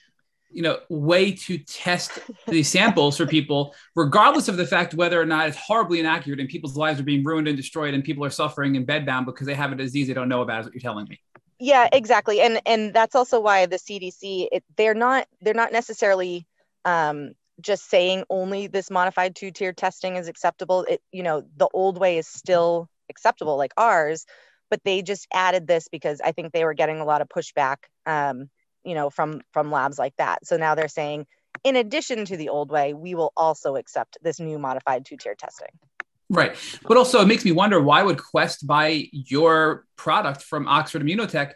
you know way to test these samples for people regardless of the fact whether or not it's horribly inaccurate and people's lives are being ruined and destroyed and people are suffering and bedbound because they have a disease they don't know about is what you're telling me. Yeah exactly. And and that's also why the cdc it, they're not they're not necessarily um, just saying only this modified two tier testing is acceptable it you know the old way is still acceptable like ours but they just added this because i think they were getting a lot of pushback um, you know from from labs like that so now they're saying in addition to the old way we will also accept this new modified two-tier testing Right. But also, it makes me wonder why would Quest buy your product from Oxford Immunotec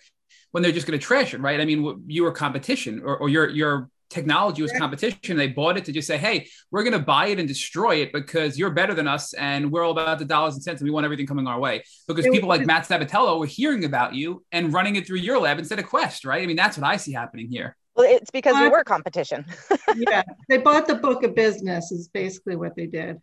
when they're just going to trash it, right? I mean, you were competition or, or your, your technology was competition. They bought it to just say, hey, we're going to buy it and destroy it because you're better than us and we're all about the dollars and cents and we want everything coming our way. Because people like Matt Sabatello were hearing about you and running it through your lab instead of Quest, right? I mean, that's what I see happening here. Well, it's because uh, we were competition. yeah, they bought the book of business, is basically what they did.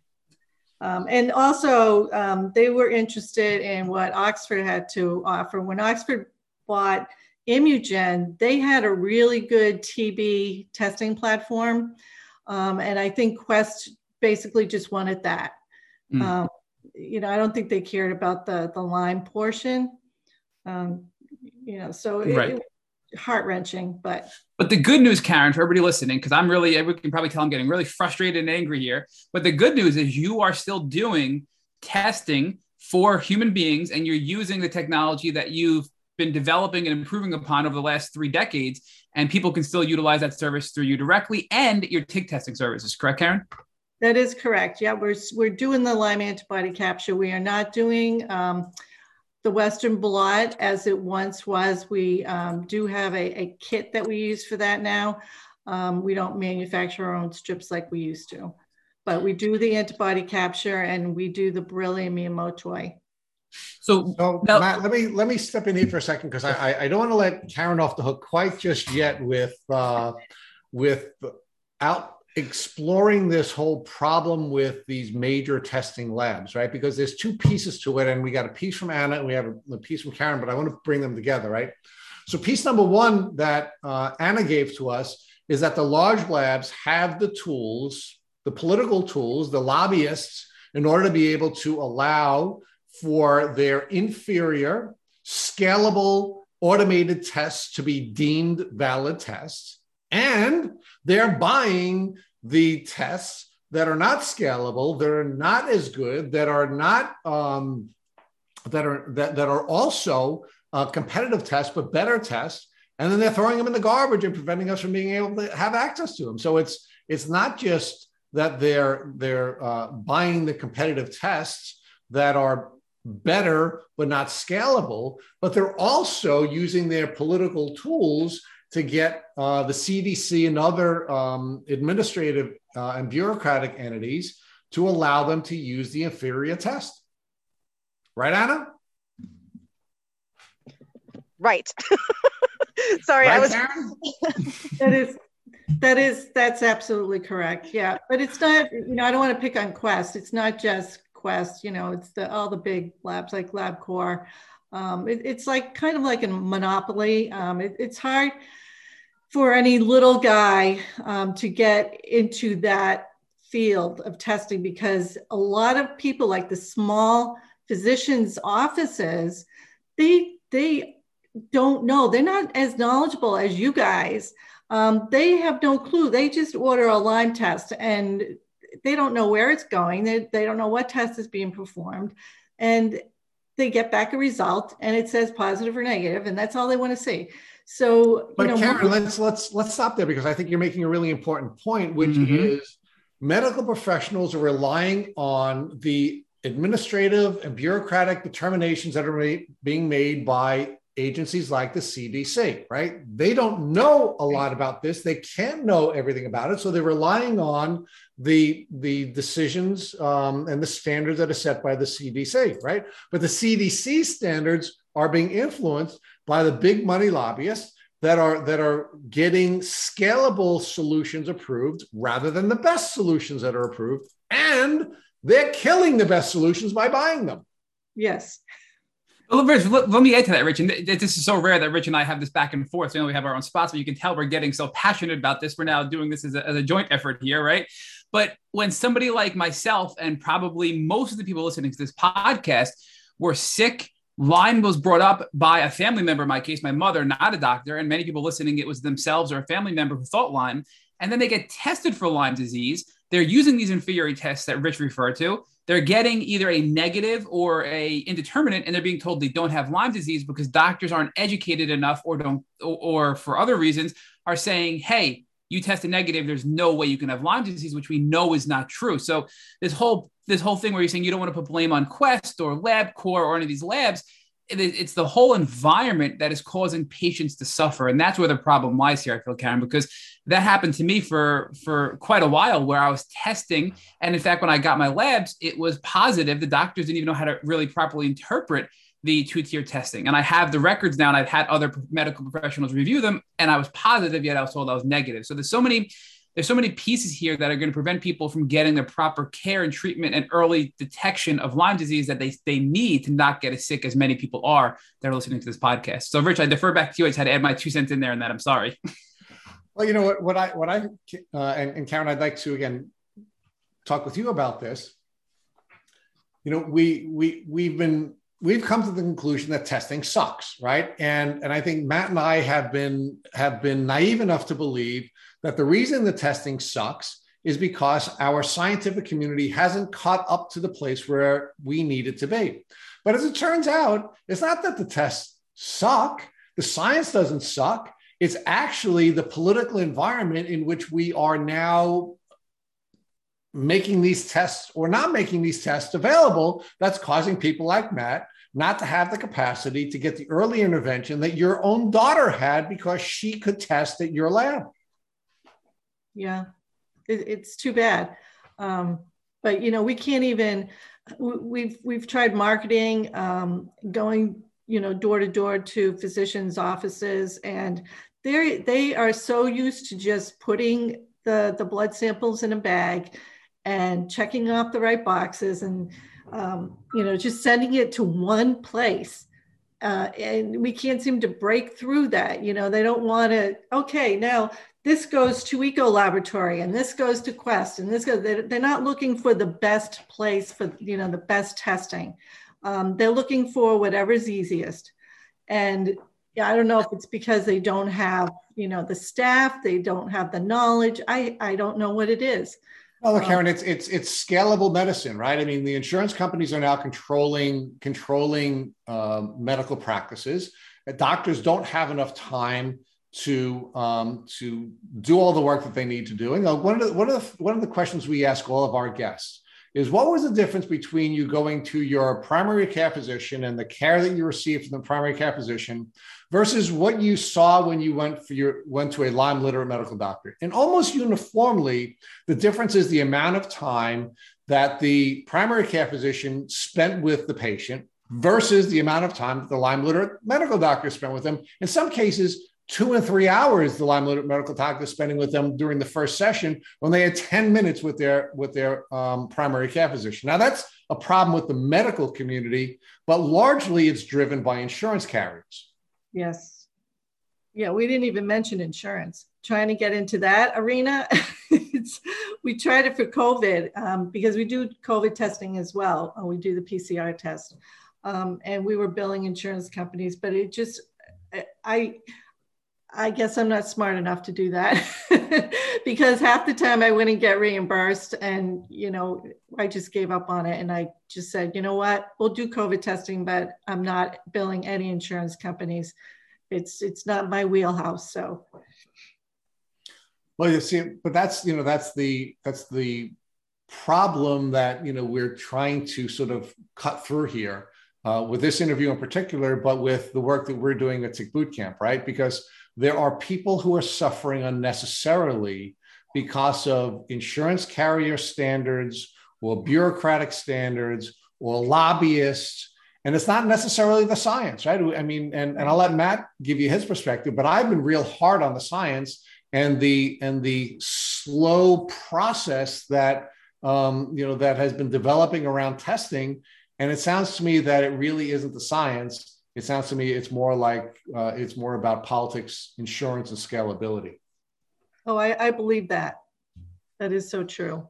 Um, and also, um, they were interested in what Oxford had to offer. When Oxford bought Imugen, they had a really good TB testing platform. Um, and I think Quest basically just wanted that. Mm. you know, I don't think they cared about the, the Lyme portion. Um, you know, so it, right. it heart wrenching, but but the good news, Karen, for everybody listening, because I'm really, everybody can probably tell I'm getting really frustrated and angry here. But the good news is you are still doing testing for human beings and you're using the technology that you've been developing and improving upon over the last three decades. And people can still utilize that service through you directly and your TIG testing services, correct, Karen? That is correct. Yeah, we're, we're doing the Lyme antibody capture. We are not doing um, the Western blot as it once was. We um, do have a, a, kit that we use for that now. Um, we don't manufacture our own strips like we used to, but we do the antibody capture and we do the Borrelia miyamotoi. So, so now, Matt, let me let me step in here for a second because I, I don't want to let Karen off the hook quite just yet with uh, with out exploring this whole problem with these major testing labs, right? Because there's two pieces to it, and we got a piece from Anna and we have a, piece from Karen, but I want to bring them together, right? So, piece number one that uh, Anna gave to us is that the large labs have the tools, the political tools, the lobbyists, in order to be able to allow for their inferior, scalable, automated tests to be deemed valid tests. And they're buying the tests that are not scalable, that are not as good, that are not um, that are that, that are also uh, competitive tests, but better tests, and then they're throwing them in the garbage and preventing us from being able to have access to them. So it's it's not just that they're they're uh, buying the competitive tests that are better but not scalable, but they're also using their political tools to get uh, the CDC and other um, administrative uh, and bureaucratic entities to allow them to use the inferior test. Right, Anna? Right. Sorry, right, I was. that is that is that's absolutely correct. Yeah, but it's not. You know, I don't want to pick on Quest. It's not just Quest. You know, it's the all the big labs like LabCorp. Um, it, it's like kind of like a monopoly. Um, it, it's hard for any little guy um, to get into that field of testing because a lot of people like the small physicians offices they they don't know they're not as knowledgeable as you guys um, they have no clue they just order a lyme test and they don't know where it's going. They, they don't know what test is being performed. And they get back a result and it says positive or negative and that's all they want to see. So, but know, Karen, let's let's let's stop there because I think you're making a really important point, which mm-hmm. is medical professionals are relying on the administrative and bureaucratic determinations that are being made by agencies like the CDC, right? They don't know a lot about this. They can't know everything about it, so they're relying on the the decisions um, and the standards that are set by the CDC, right? But the CDC standards are being influenced by the big money lobbyists that are that are getting scalable solutions approved rather than the best solutions that are approved and they're killing the best solutions by buying them yes well, Rich, let, let, me add to that, Rich. And this is so rare that Rich and I have this back and forth. You know, we have our own spots, but you can tell we're getting so passionate about this. We're now doing this as a, as a joint effort here, right? But when somebody like myself and probably most of the people listening to this podcast were sick Lyme was brought up by a family member, in my case, my mother, not a doctor. And many people listening, it was themselves or a family member who thought Lyme. And then they get tested for Lyme disease. They're using these inferiority tests that Rich referred to. They're getting either a negative or a indeterminate, and they're being told they don't have Lyme disease because doctors aren't educated enough, or don't, or, or for other reasons, are saying, "Hey, you tested negative. There's no way you can have Lyme disease," which we know is not true. So this whole this whole thing where you're saying you don't want to put blame on Quest or LabCorp or any of these labs it, it's the whole environment that is causing patients to suffer. And that's where the problem lies here i feel karen because that happened to me for for quite a while where i was testing. And in fact when i got my labs it was positive. The doctors didn't even know how to really properly interpret the two-tier testing. And i have the records now and i've had other medical professionals review them and i was positive yet i was told i was negative. So there's so many there's so many pieces here that are going to prevent people from getting the proper care and treatment and early detection of Lyme disease that they, they need to not get as sick as many people are that are listening to this podcast. So, Rich, I defer back to you. I just had to add my two cents in there, and that I'm sorry. Well, you know what? What I what I uh, and, and Karen, I'd like to again talk with you about this. You know, we we we've been we've come to the conclusion that testing sucks, right? And and I think Matt and I have been have been naive enough to believe that the reason the testing sucks is because our scientific community hasn't caught up to the place where we need it to be. But as it turns out, it's not that the tests suck, the science doesn't suck. It's actually the political environment in which we are now making these tests or not making these tests available that's causing people like Matt not to have the capacity to get the early intervention that your own daughter had because she could test at your lab yeah, it, it's too bad. Um, but you know, we can't even. We've we've tried marketing, um, going you know door to door to physicians' offices, and they they are so used to just putting the the blood samples in a bag and checking off the right boxes and um, you know just sending it to one place uh, and we can't seem to break through that you know they don't want to okay now this goes to eco laboratory and this goes to quest and this goes they're not looking for the best place for you know the best testing. Um, they're looking for whatever's easiest. And yeah, i don't know if it's because they don't have you know the staff they don't have the knowledge. I i don't know what it is well, look, Karen, it's it's it's scalable medicine, right? I mean, the insurance companies are now controlling controlling uh, medical practices. Doctors don't have enough time to um, to do all the work that they need to do. And uh, one of the one of the one of the questions we ask all of our guests is what was the difference between you going to your primary care physician and the care that you received from the primary care physician versus what you saw when you went for your went to a Lyme literate medical doctor. And almost uniformly, the difference is the amount of time that the primary care physician spent with the patient versus the amount of time that the Lyme literate medical doctor spent with them. In some cases, two and three hours the Lyme literate medical doctor spending with them during the first session when they had 10 minutes with their with their um, primary care physician now that's a problem with the medical community but largely it's driven by insurance carriers yes. Yeah we didn't even mention insurance. Trying to get into that arena it's, we tried it for covid um, because we do covid testing as well we do the pcr test. Um, and we were billing insurance companies but it just I guess I'm not smart enough to do that. Because half the time I wouldn't get reimbursed and you know I just gave up on it and I just said you know what? We'll do COVID testing but I'm not billing any insurance companies. It's it's not my wheelhouse so. Well you see but that's you know that's the that's the problem that you know we're trying to sort of cut through here uh, with this interview in particular but with the work that we're doing at Boot Camp right? Because there are people who are suffering unnecessarily because of insurance carrier standards or bureaucratic standards or lobbyists. And it's not necessarily the science, right? I mean, and, and I'll let Matt give you his perspective, but I've been real hard on the science and the and the slow process that um, you know that has been developing around testing. And it sounds to me that it really isn't the science it sounds to me it's more like uh, it's more about politics, insurance, and scalability. Oh, I, I believe that. That is so true.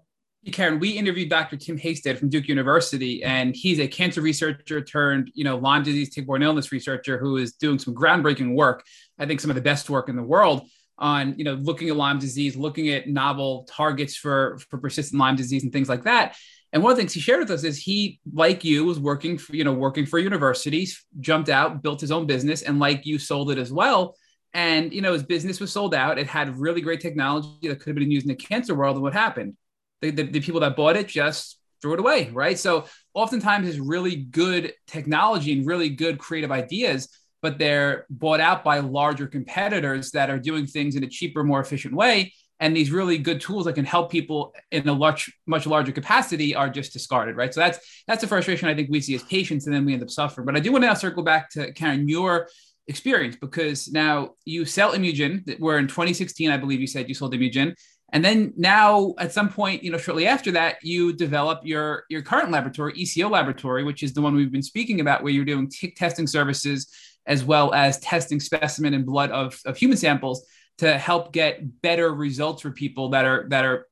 Karen, we interviewed Dr. Tim Haystead from Duke University, and he's a cancer researcher turned, you know, Lyme disease, tick-borne illness researcher who is doing some groundbreaking work. I think some of the best work in the world on you know looking at Lyme disease, looking at novel targets for for persistent Lyme disease and things like that. And one of the things he shared with us is he, like you, was working for, you know, working for universities, jumped out, built his own business, and like you, sold it as well. And you know, his business was sold out. It had really great technology that could have been used in the cancer world. And what happened? The, the, the people that bought it just threw it away, right? So oftentimes it's really good technology and really good creative ideas, but they're bought out by larger competitors that are doing things in a cheaper, more efficient way and these really good tools that can help people in a much much larger capacity are just discarded right? So that's that's the frustration i think we see as patients and then we end up suffering. But i do want to now circle back to karen your experience because now you sell Imugen where in 2016 i believe you said you sold Imugen. And then now at some point you know shortly after that you develop your your current laboratory eco laboratory which is the one we've been speaking about where you're doing tick testing services as well as testing specimen and blood of, of human samples to help get better results for people that are that are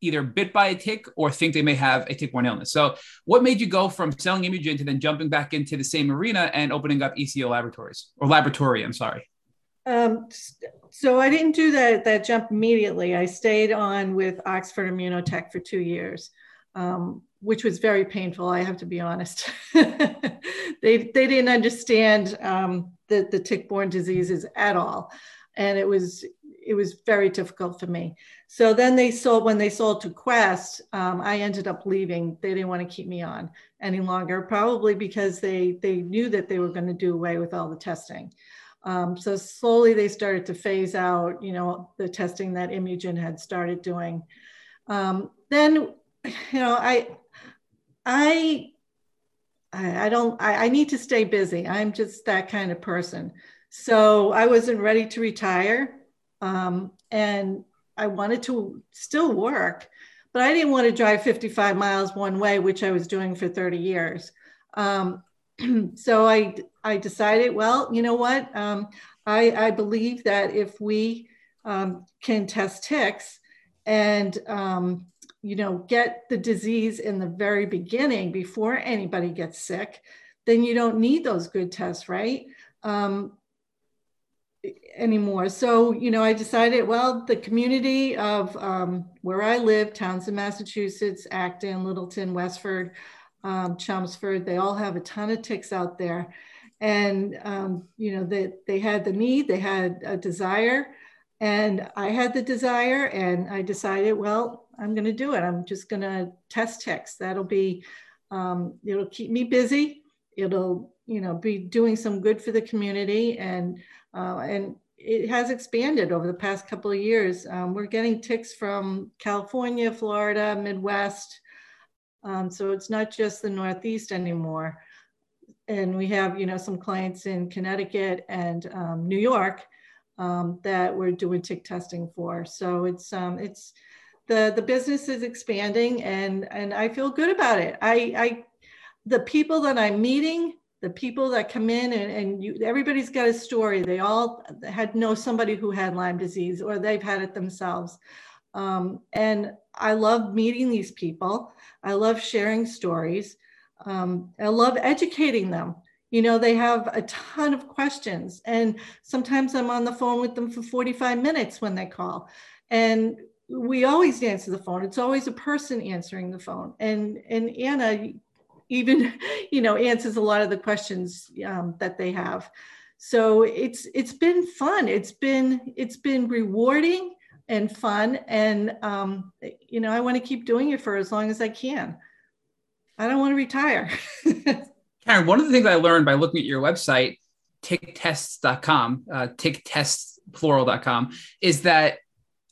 either bit by a tick or think they may have a tick-borne illness. So, what made you go from selling Imugen to then jumping back into the same arena and opening up ECO laboratories or laboratory? I'm sorry. Um, so I didn't do that that jump immediately. I stayed on with Oxford Immunotec for two years, um, which was very painful. I have to be honest. they they didn't understand um, the the tick-borne diseases at all and it was it was very difficult for me. So then they sold when they sold to Quest. Um, I ended up leaving. They didn't want to keep me on any longer, probably because they they knew that they were going to do away with all the testing. Um, so slowly they started to phase out, you know, the testing that Imugen had started doing. Um, then, you know, I I I, don't I, I need to stay busy. I'm just that kind of person. So I wasn't ready to retire. Um, and I wanted to still work, but I didn't want to drive 55 miles one way, which I was doing for 30 years. Um, so I, I decided, well, you know what? Um, I, I believe that if we um, can test ticks and um, you know get the disease in the very beginning before anybody gets sick, then you don't need those good tests, right? Um, anymore. So, you know, I decided, well, the community of um, where I live, Townsend, Massachusetts, Acton, Littleton, Westford, um, Chelmsford, they all have a ton of ticks out there. And, um, you know, they, they had the need, they had a desire, and I had the desire, and I decided, well, I'm going to do it. I'm just going to test ticks. That'll be, um, it'll keep me busy. It'll, you know, be doing some good for the community. And, uh, and it has expanded over the past couple of years. Um, we're getting ticks from California, Florida, Midwest. Um, so it's not just the Northeast anymore. And we have, you know, some clients in Connecticut and um, New York um, that we're doing tick testing for. So it's um, it's the the business is expanding, and and I feel good about it. I, I the people that I'm meeting the people that come in and, and you, everybody's got a story. They all had know somebody who had Lyme disease or they've had it themselves. Um, and I love meeting these people. I love sharing stories. Um, I love educating them. You know, they have a ton of questions, and sometimes I'm on the phone with them for 45 minutes when they call. And we always answer the phone. It's always a person answering the phone. And and Anna, even you know answers a lot of the questions um, that they have. So it's it's been fun. It's been it's been rewarding and fun and um, you know i want to keep doing it for as long as i can. I don't want to retire. Karen one of the things i learned by looking at your website ticktests.com uh, ticktests plural.com is that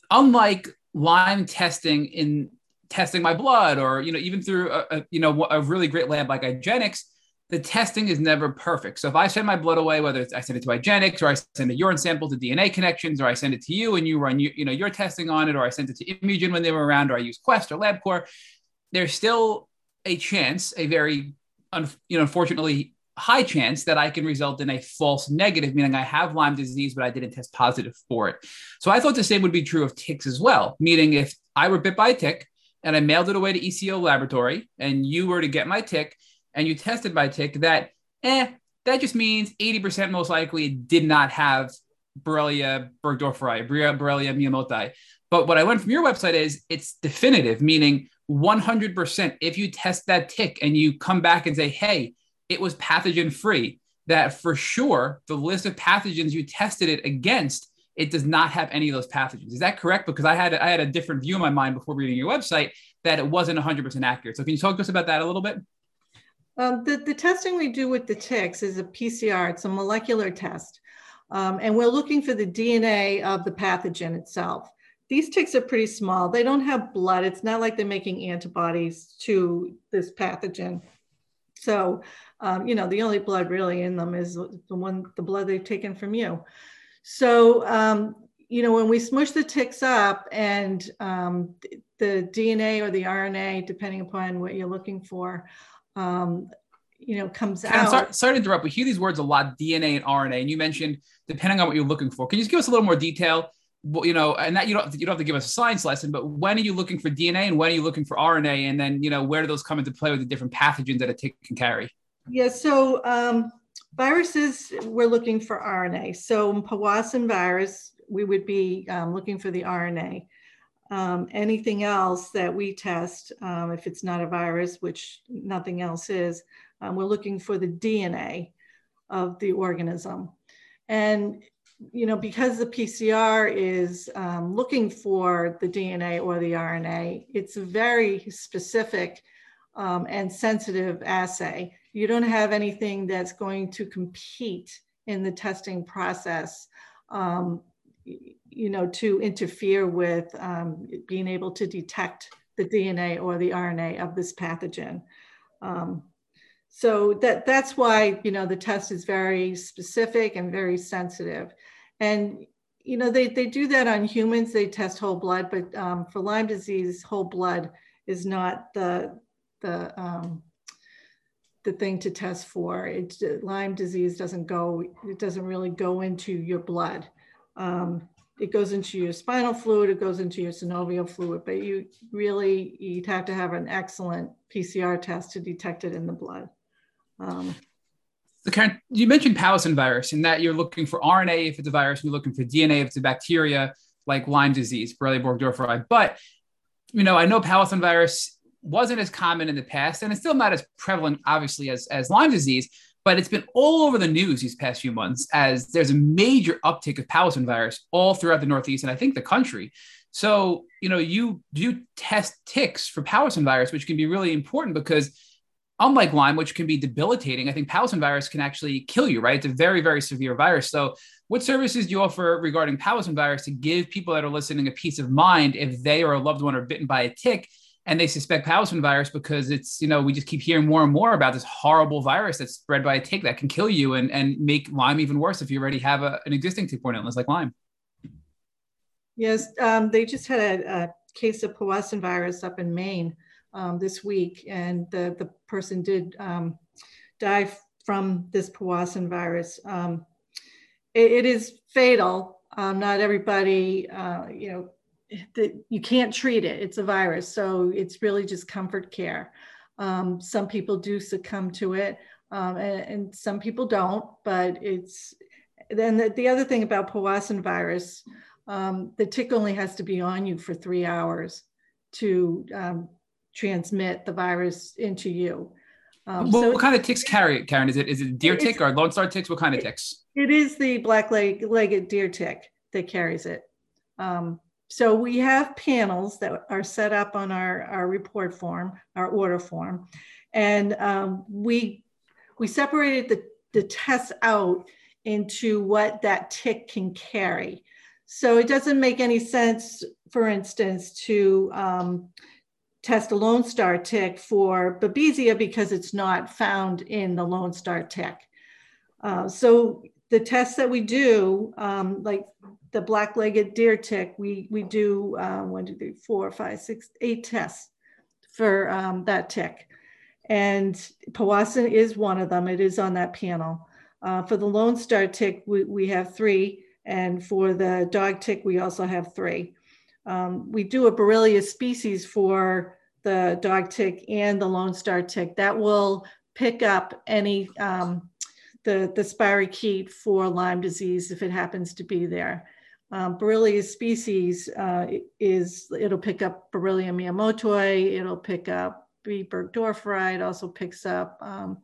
unlike lyme testing in testing my blood or you know even through a, a, you know a really great lab like IGeneX, the testing is never perfect. So if I send my blood away, whether it's I send it to IGeneX or I send a urine sample to DNA Connections or I send it to you and you run you, you know your testing on it or I sent it to Imugen when they were around or I use Quest or LabCorp, there's still a chance, a very un, you know unfortunately high chance that I can result in a false negative, meaning I have Lyme disease, but I didn't test positive for it. So I thought the same would be true of ticks as well, meaning if I were bit by a tick, and I mailed it away to ECO laboratory and you were to get my tick and you tested my tick, that, eh, that just means 80% most likely it did not have Borrelia burgdorferi, Borrelia miyamotoi. But what I learned from your website is it's definitive, meaning 100%. If you test that tick and you come back and say, hey, it was pathogen free, that for sure the list of pathogens you tested it against it does not have any of those pathogens. Is that correct? Because I had I had a different view in my mind before reading your website that it wasn't 100% accurate. So can you talk to us about that a little bit? Um, the, the testing we do with the ticks is a PCR. It's a molecular test. Um, and we're looking for the DNA of the pathogen itself. These ticks are pretty small. They don't have blood. It's not like they're making antibodies to this pathogen. So, um, you know, the only blood really in them is the one, the blood they've taken from you. So, um, you know, when we smush the ticks up and um, the DNA or the RNA, depending upon what you're looking for, um, you know, comes out. Sorry, sorry to interrupt. We hear these words a lot, DNA and RNA, and you mentioned depending on what you're looking for. Can you just give us a little more detail? Well, you know, and that you don't you don't have to give us a science lesson, but when are you looking for DNA and when are you looking for RNA, and then you know where do those come into play with the different pathogens that a tick can carry? Yeah, so um, Viruses, we're looking for RNA. So Powassan virus, we would be um, looking for the RNA. Um, anything else that we test, um, if it's not a virus, which nothing else is, um, we're looking for the DNA of the organism. And, you know, because the PCR is um, looking for the DNA or the RNA, it's a very specific um, and sensitive assay you don't have anything that's going to compete in the testing process, um, you know, to interfere with um, being able to detect the DNA or the RNA of this pathogen. Um, so that, that's why, you know, the test is very specific and very sensitive. And, you know, they, they do that on humans, they test whole blood, but um, for Lyme disease, whole blood is not the, the um, the thing to test for. It's Lyme disease doesn't go, it doesn't really go into your blood. Um, it goes into your spinal fluid, it goes into your synovial fluid, but you really, you'd have to have an excellent PCR test to detect it in the blood. Um, Karen, you mentioned Powassan virus and that you're looking for RNA if it's a virus, you're looking for DNA if it's a bacteria like Lyme disease, Borrelia burgdorferi. But you know, I know Powassan virus wasn't as common in the past, and it's still not as prevalent, obviously, as, as Lyme disease, but it's been all over the news these past few months as there's a major uptick of Powassan virus all throughout the Northeast and I think the country. So, you know, you do test ticks for Powassan virus, which can be really important because unlike Lyme, which can be debilitating, I think Powassan virus can actually kill you, right? It's a very, very severe virus. So, what services do you offer regarding Powassan virus to give people that are listening a peace of mind if they or a loved one are bitten by a tick and they suspect Powassan virus because it's you know we just keep hearing more and more about this horrible virus that's spread by a tick that can kill you and and make Lyme even worse if you already have a, an existing tick-borne illness like Lyme. Yes, um, they just had a, a, case of Powassan virus up in Maine um, this week, and the the person did um, die from this Powassan virus. Um, it, it is fatal. Um, not everybody, uh, you know, that you can't treat it. It's a virus. So it's really just comfort care. Um, some people do succumb to it um, and, and, some people don't, but it's, then the, the other thing about Powassan virus, um, the tick only has to be on you for three hours to um, transmit the virus into you. Um, what, so what kind of ticks carry it, Karen? Is it is it deer tick or Lone Star ticks? What kind of ticks? It is the black leg, legged deer tick that carries it. Um, so we have panels that are set up on our, our report form, our order form, and um, we we separated the, the tests out into what that tick can carry. So it doesn't make any sense, for instance, to um, test a Lone Star tick for Babesia because it's not found in the Lone Star tick. Uh, so the tests that we do, um, like the black-legged deer tick, we, we do uh, one, two, three, four, five, six, eight tests for um, that tick. And Powassan is one of them. It is on that panel. Uh, for the Lone Star tick, we, we have three. And for the dog tick, we also have three. Um, we do a Borrelia species for the dog tick and the Lone Star tick. That will pick up any um, the, the spirochete for Lyme disease if it happens to be there. Um, Borrelia species uh, is, it'll pick up Borrelia miyamotoi, it'll pick up B. burgdorferi, it also picks up um,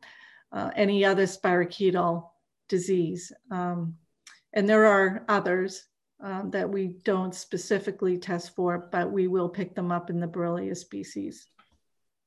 uh, any other spirochetal disease. Um, and there are others um, that we don't specifically test for, but we will pick them up in the Borrelia species.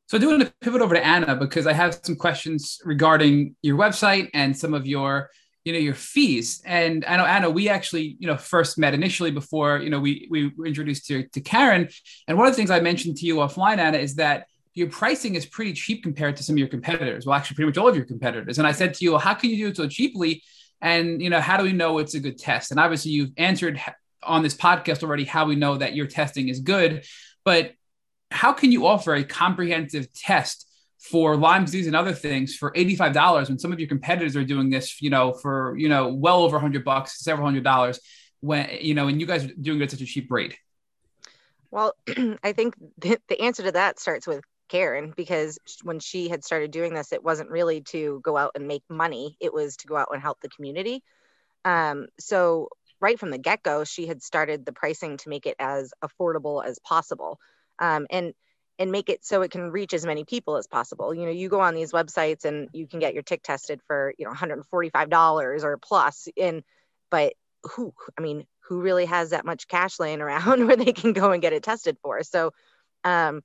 So I do want to pivot over to Anna because I have some questions regarding your website and some of your, you know, your fees. And I know Anna, we actually, you know, first met initially before, you know, we we were introduced to, to Karen. And one of the things I mentioned to you offline, Anna, is that your pricing is pretty cheap compared to some of your competitors. Well, actually, pretty much all of your competitors. And I said to you, well, how can you do it so cheaply? And you know, how do we know it's a good test? And obviously, you've answered on this podcast already how we know that your testing is good. But how can you offer a comprehensive test for Lyme disease and other things for $85 when some of your competitors are doing this, you know, for, you know, well over a 100 bucks, several hundred dollars when, you know, and you guys are doing it at such a cheap rate? Well, I think the, the answer to that starts with Karen because when she had started doing this, it wasn't really to go out and make money, it was to go out and help the community. Um, so, right from the get go, she had started the pricing to make it as affordable as possible um, and and make it so it can reach as many people as possible. You know, you go on these websites and you can get your tick tested for, you know, $145 or plus in, but who, I mean, who really has that much cash laying around where they can go and get it tested for? So, um,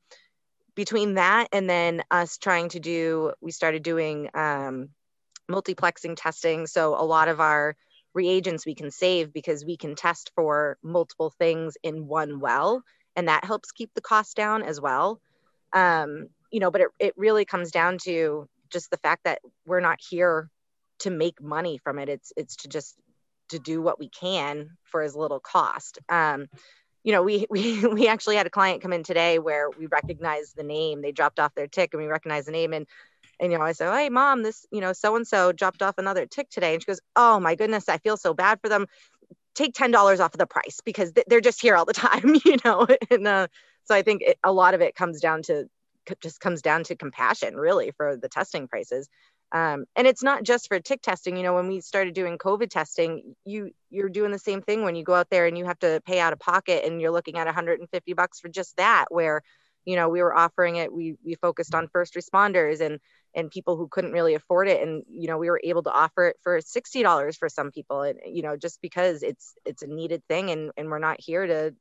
between that and then us trying to do, we started doing um, multiplexing testing. So a lot of our reagents we can save because we can test for multiple things in one well, and that helps keep the cost down as well. Um, you know, but it, it really comes down to just the fact that we're not here to make money from it. It's it's to just to do what we can for as little cost. Um, you know, we we we actually had a client come in today where we recognized the name. They dropped off their tick and we recognized the name and and you know, I said, "Hey, mom, this you know, so and so dropped off another tick today," and she goes, "Oh my goodness, I feel so bad for them. Take ten dollars off of the price because they're just here all the time, you know." And uh, so I think it, a lot of it comes down to just comes down to compassion, really, for the testing prices. Um, and it's not just for tick testing you know when we started doing covid testing you you're doing the same thing when you go out there and you have to pay out of pocket and you're looking at 150 bucks for just that where you know we were offering it we we focused on first responders and and people who couldn't really afford it. And you know we were able to offer it for $60 for some people. And you know just because it's it's a needed thing and and we're not here to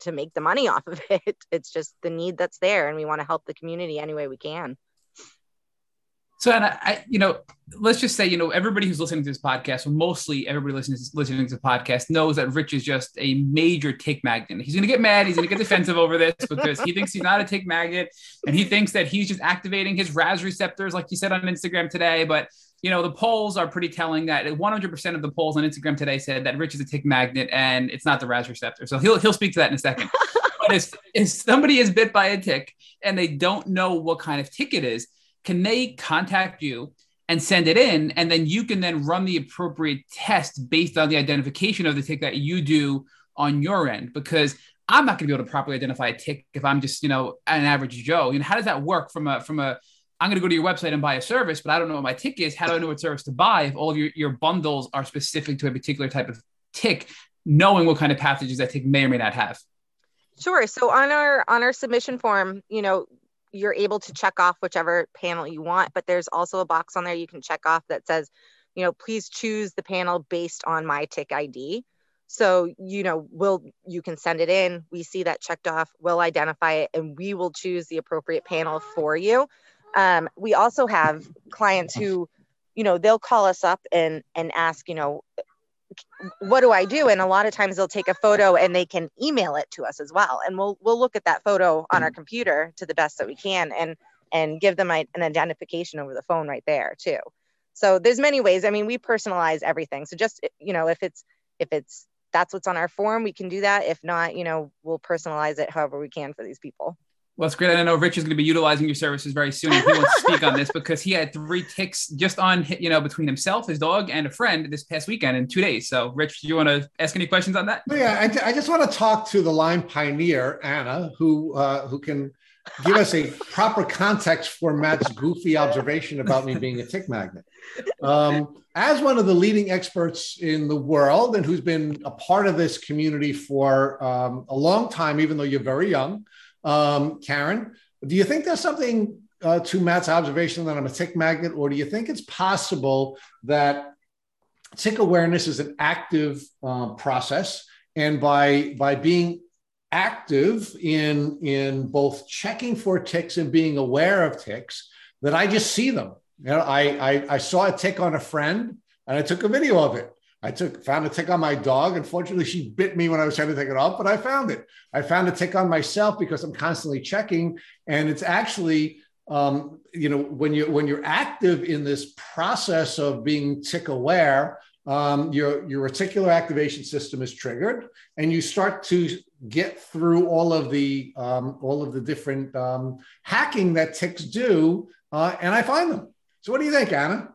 to make the money off of it. It's just the need that's there and we want to help the community any way we can so, and I, I, you know, let's just say, you know, everybody who's listening to this podcast, well, mostly everybody listening to, listening to the podcast knows that Rich is just a major tick magnet. He's going to get mad. He's going to get defensive over this because he thinks he's not a tick magnet and he thinks that he's just activating his RAS receptors, like you said on Instagram today. But, you know, the polls are pretty telling that 100% of the polls on Instagram today said that Rich is a tick magnet and it's not the RAS receptor. So he'll, he'll speak to that in a second. but if, if somebody is bit by a tick and they don't know what kind of tick it is, can they contact you and send it in? And then you can then run the appropriate test based on the identification of the tick that you do on your end because i'm not going to be able to properly identify a tick if i'm just you know an average joe. You know how does that work from a from a i'm going to go to your website and buy a service but i don't know what my tick is. How do i know what service to buy if all of your, your bundles are specific to a particular type of tick knowing what kind of pathogens that tick may or may not have? Sure. So on our on our submission form, you know, you're able to check off whichever panel you want, but there's also a box on there you can check off that says, you know, please choose the panel based on my tick ID. So, you know, we'll you can send it in. We see that checked off, we'll identify it, and we will choose the appropriate panel for you. Um, we also have clients who, you know, they'll call us up and and ask, you know, what do I do? And a lot of times they'll take a photo and they can email it to us as well. And we'll we'll look at that photo on our mm-hmm. computer to the best that we can and and give them an identification over the phone right there too. So there's many ways. I mean, we personalize everything. So just you know, if it's if it's that's what's on our form, we can do that. If not, you know, we'll personalize it however we can for these people. Well, it's great. I know Rich is going to be utilizing your services very soon. If he wants to speak on this because he had three ticks just on, you know, between himself, his dog, and a friend this past weekend in two days. So, Rich, do you want to ask any questions on that? Yeah, I, I just want to talk to the Lyme pioneer, Anna, who uh, who can give us a proper context for Matt's goofy observation about me being a tick magnet. Um, as one of the leading experts in the world and who's been a part of this community for um, a long time, even though you're very young, um, Karen, do you think there's something uh, to Matt's observation that I'm a tick magnet, or do you think it's possible that tick awareness is an active uh, process, and by by being active in in both checking for ticks and being aware of ticks, that I just see them. You know, I, I I saw a tick on a friend, and I took a video of it. I took found a tick on my dog. Unfortunately, she bit me when I was trying to take it off, but I found it. I found a tick on myself because I'm constantly checking, and it's actually um, you know when you when you're active in this process of being tick aware um, your your reticular activation system is triggered and you start to get through all of the um, all of the different um, hacking that ticks do uh, and i find them so what do you think anna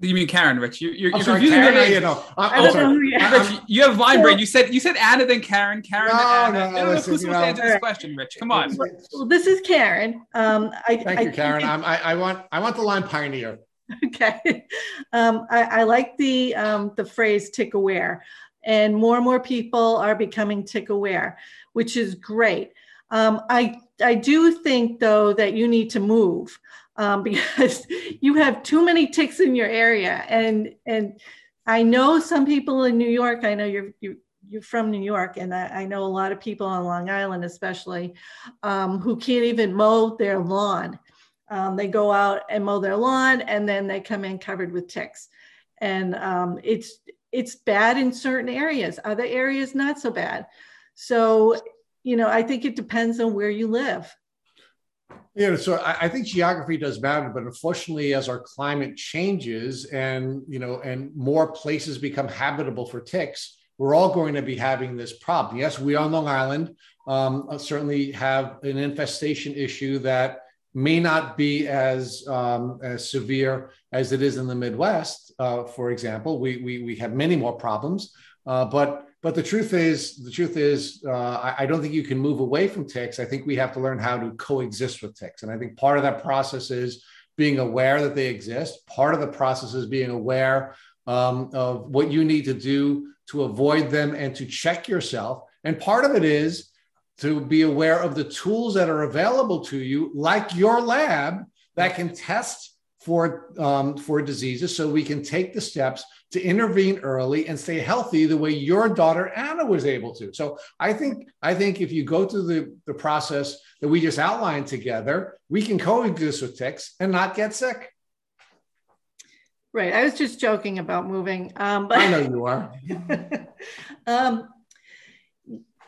you mean Karen, Rich? You, you're, you're sorry, Karen, the you know, I'm, I'm sorry. Rich, you have Lyme brain. You said you said Anna then Karen. Karen no, Anna. No, no, listen, who's supposed to answer this question, Rich? Come on. Well, this is Karen. Um, I, Thank I you, Karen. I, I want I want the Lyme pioneer. Okay, um, I, I, like the um, the phrase "tick aware," and more and more people are becoming tick aware, which is great. Um, I I do think though that you need to move um, because you have too many ticks in your area. And and I know some people in New York. I know you're you, you're from New York, and I, I, know a lot of people on Long Island, especially, um, who can't even mow their lawn. Um, they go out and mow their lawn, and then they come in covered with ticks, and um, it's it's bad in certain areas. Other areas not so bad. So you know, I think it depends on where you live. Yeah, so I, I, think geography does matter, but unfortunately, as our climate changes and you know, and more places become habitable for ticks, we're all going to be having this problem. Yes, we on Long Island um, uh, certainly have an infestation issue that may not be as um, as severe as it is in the Midwest. Uh, for example, we, we we have many more problems, uh, but but the truth is, the truth is, uh, I, I, don't think you can move away from ticks. I think we have to learn how to coexist with ticks, and I think part of that process is being aware that they exist. Part of the process is being aware um, of what you need to do to avoid them and to check yourself. And part of it is to be aware of the tools that are available to you, like your lab, that can test for um, for diseases, so we can take the steps to intervene early and stay healthy the way your daughter Anna was able to. So I think I think if you go through the, the process that we just outlined together, we can coexist with ticks and not get sick. Right. I was just joking about moving. Um, but I know you are. um,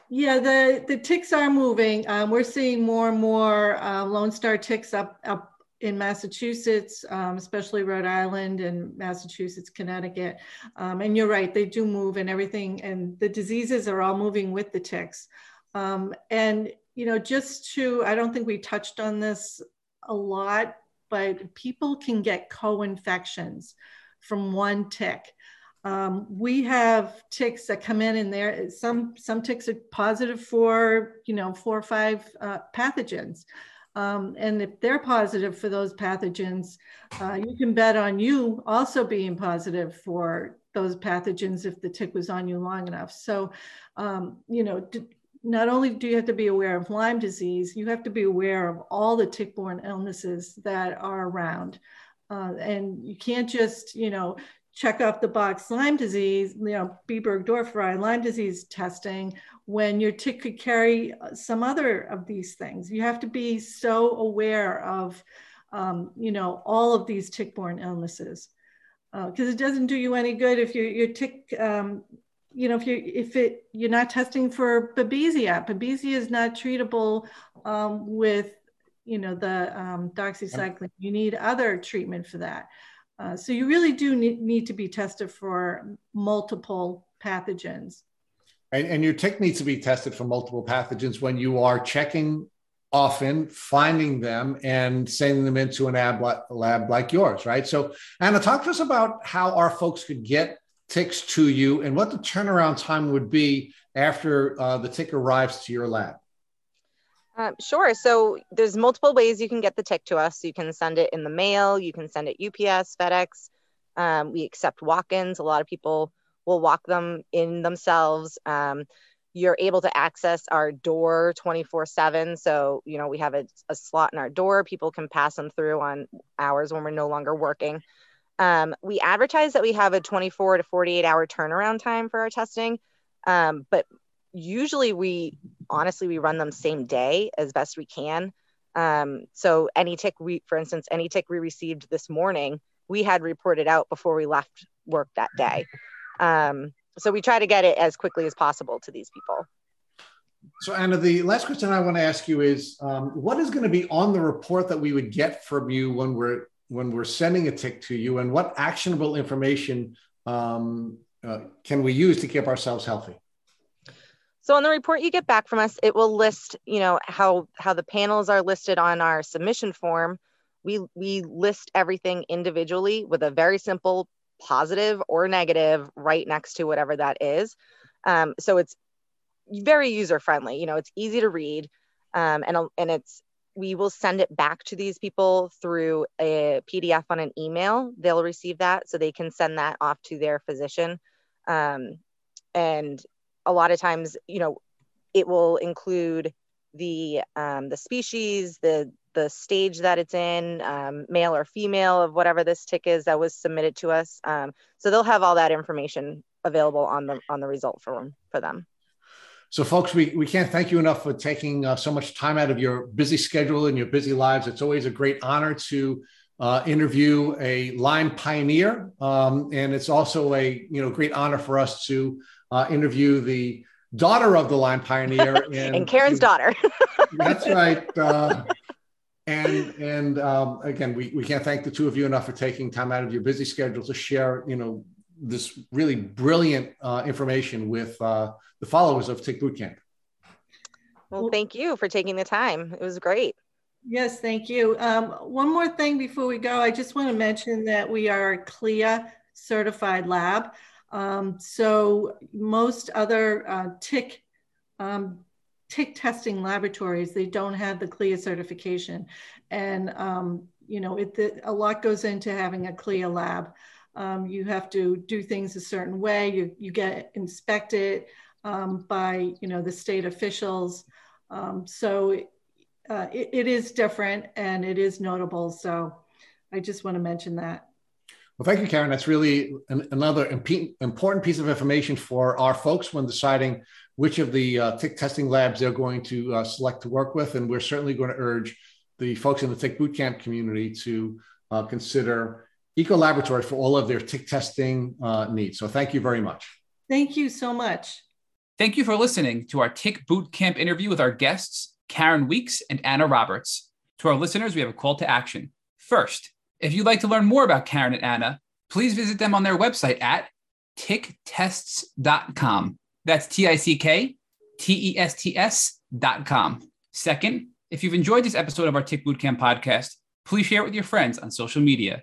yeah, the, the ticks are moving. Um, we're seeing more and more uh, Lone Star ticks up up in Massachusetts, um, especially Rhode Island and Massachusetts, Connecticut. Um, and you're right, they do move and everything, and the diseases are all moving with the ticks. Um, and, you know, just to, I don't think we touched on this a lot, but people can get co infections from one tick. Um, we have ticks that come in and there some some ticks are positive for you know four or five uh, pathogens um, and if they're positive for those pathogens, uh, you can bet on you also being positive for those pathogens if the tick was on you long enough. So, um, you know, not only do you have to be aware of Lyme disease, you have to be aware of all the tick-borne illnesses that are around. Uh, and you can't just, you know, check off the box Lyme disease, you know, B. burgdorferi, Lyme disease testing, when your tick could carry uh, some other of these things. You have to be so aware of, um, you know, all of these tick-borne illnesses, because uh, it doesn't do you any good if your your tick, um, you know, if you if it you're not testing for babesia. Babesia is not treatable um, with, you know, the um, doxycycline. You need other treatment for that. Uh, so you really do need, need to be tested for multiple pathogens. And, and your tick needs to be tested for multiple pathogens when you are checking often, finding them, and sending them into an ab lab like yours, right? So, Anna, talk to us about how our folks could get ticks to you and what the turnaround time would be after uh, the tick arrives to your lab. Um, sure. So there's multiple ways you can get the tick to us. You can send it in the mail. You can send it UPS, FedEx. Um, we accept walk-ins. A lot of people will walk them in themselves. Um, you're able to access our door 24 7 so you know we have a, a, slot in our door people can pass them through on hours when we're no longer working um, we advertise that we have a 24 to 48 hour turnaround time for our testing um, but usually we honestly we run them same day as best we can. Um, so any tick we for instance any tick we received this morning we had reported out before we left work that day. Um, so we try to get it as quickly as possible to these people. So anna the last question i want to ask you is um, what is going to be on the report that we would get from you when we're when we're sending a tick to you and what actionable information um, uh, can we use to keep ourselves healthy so on the report you get back from us, it will list, you know, how how the panels are listed on our submission form. We we list everything individually with a very simple positive or negative right next to whatever that is. Um, so it's very user friendly. You know, it's easy to read, um, and and it's we will send it back to these people through a PDF on an email. They'll receive that, so they can send that off to their physician. Um, and a lot of times, you know, it will include the um, the species, the the stage that it's in, um, male or female of whatever this tick is that was submitted to us. Um, so they'll have all that information available on the on the result form for them. So, folks, we, we can't thank you enough for taking uh, so much time out of your busy schedule and your busy lives. It's always a great honor to uh, interview a Lyme pioneer, um, and it's also a you know great honor for us to uh, interview the daughter of the Lyme pioneer and, and Karen's daughter. that's right. Uh, and and um, again, we, we can't thank the two of you enough for taking time out of your busy schedule to share you know this really brilliant uh, information with uh, the followers of Tick Bootcamp. Well, thank you for taking the time. It was great. Yes, thank you. Um, one more thing before we go, I just want to mention that we are a CLIA certified lab. Um, so most other uh, tick um, tick testing laboratories, they don't have the CLIA certification. And, um, you know, it, the, a lot goes into having a CLIA lab. Um, you have to do things a certain way. You, you get inspected um, by, you know, the state officials. Um, so uh, it, it is different and it is notable. So I just want to mention that. Well, thank you, Karen. That's really an, another imp- important piece of information for our folks when deciding which of the uh, tick testing labs they're going to uh, select to work with. And we're certainly going to urge the folks in the tick bootcamp community to uh, consider Eco Laboratory for all of their tick testing uh, needs. So thank you very much. Thank you so much. Thank you for listening to our Tick Bootcamp interview with our guests, Karen Weeks and Anna Roberts. To our listeners, we have a call to action. First, if you'd like to learn more about Karen and Anna, please visit them on their website at ticktests.com. That's T I C K T E S T S.com. Second, if you've enjoyed this episode of our Tick Bootcamp podcast, please share it with your friends on social media.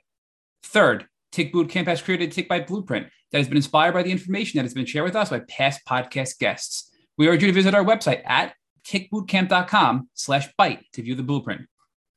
Third, Tick Bootcamp has created a Tick Bite Blueprint that has been inspired by the information that has been shared with us by past podcast guests. We urge you to visit our website at tickbootcamp.com slash bite to view the blueprint.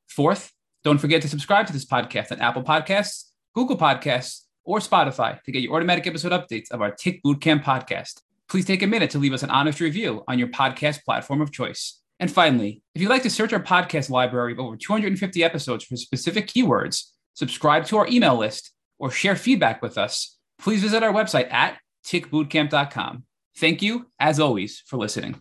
Fourth, don't forget to subscribe to this podcast on Apple Podcasts, Google Podcasts, or Spotify to get your automatic episode updates of our Tick Bootcamp podcast. Please take a minute to leave us an honest review on your podcast platform of choice. And finally, if you'd like to search our podcast library of over 250 episodes for specific keywords, subscribe to our email list, or share feedback with us, please visit our website at tickbootcamp.com. Thank you, as always, for listening.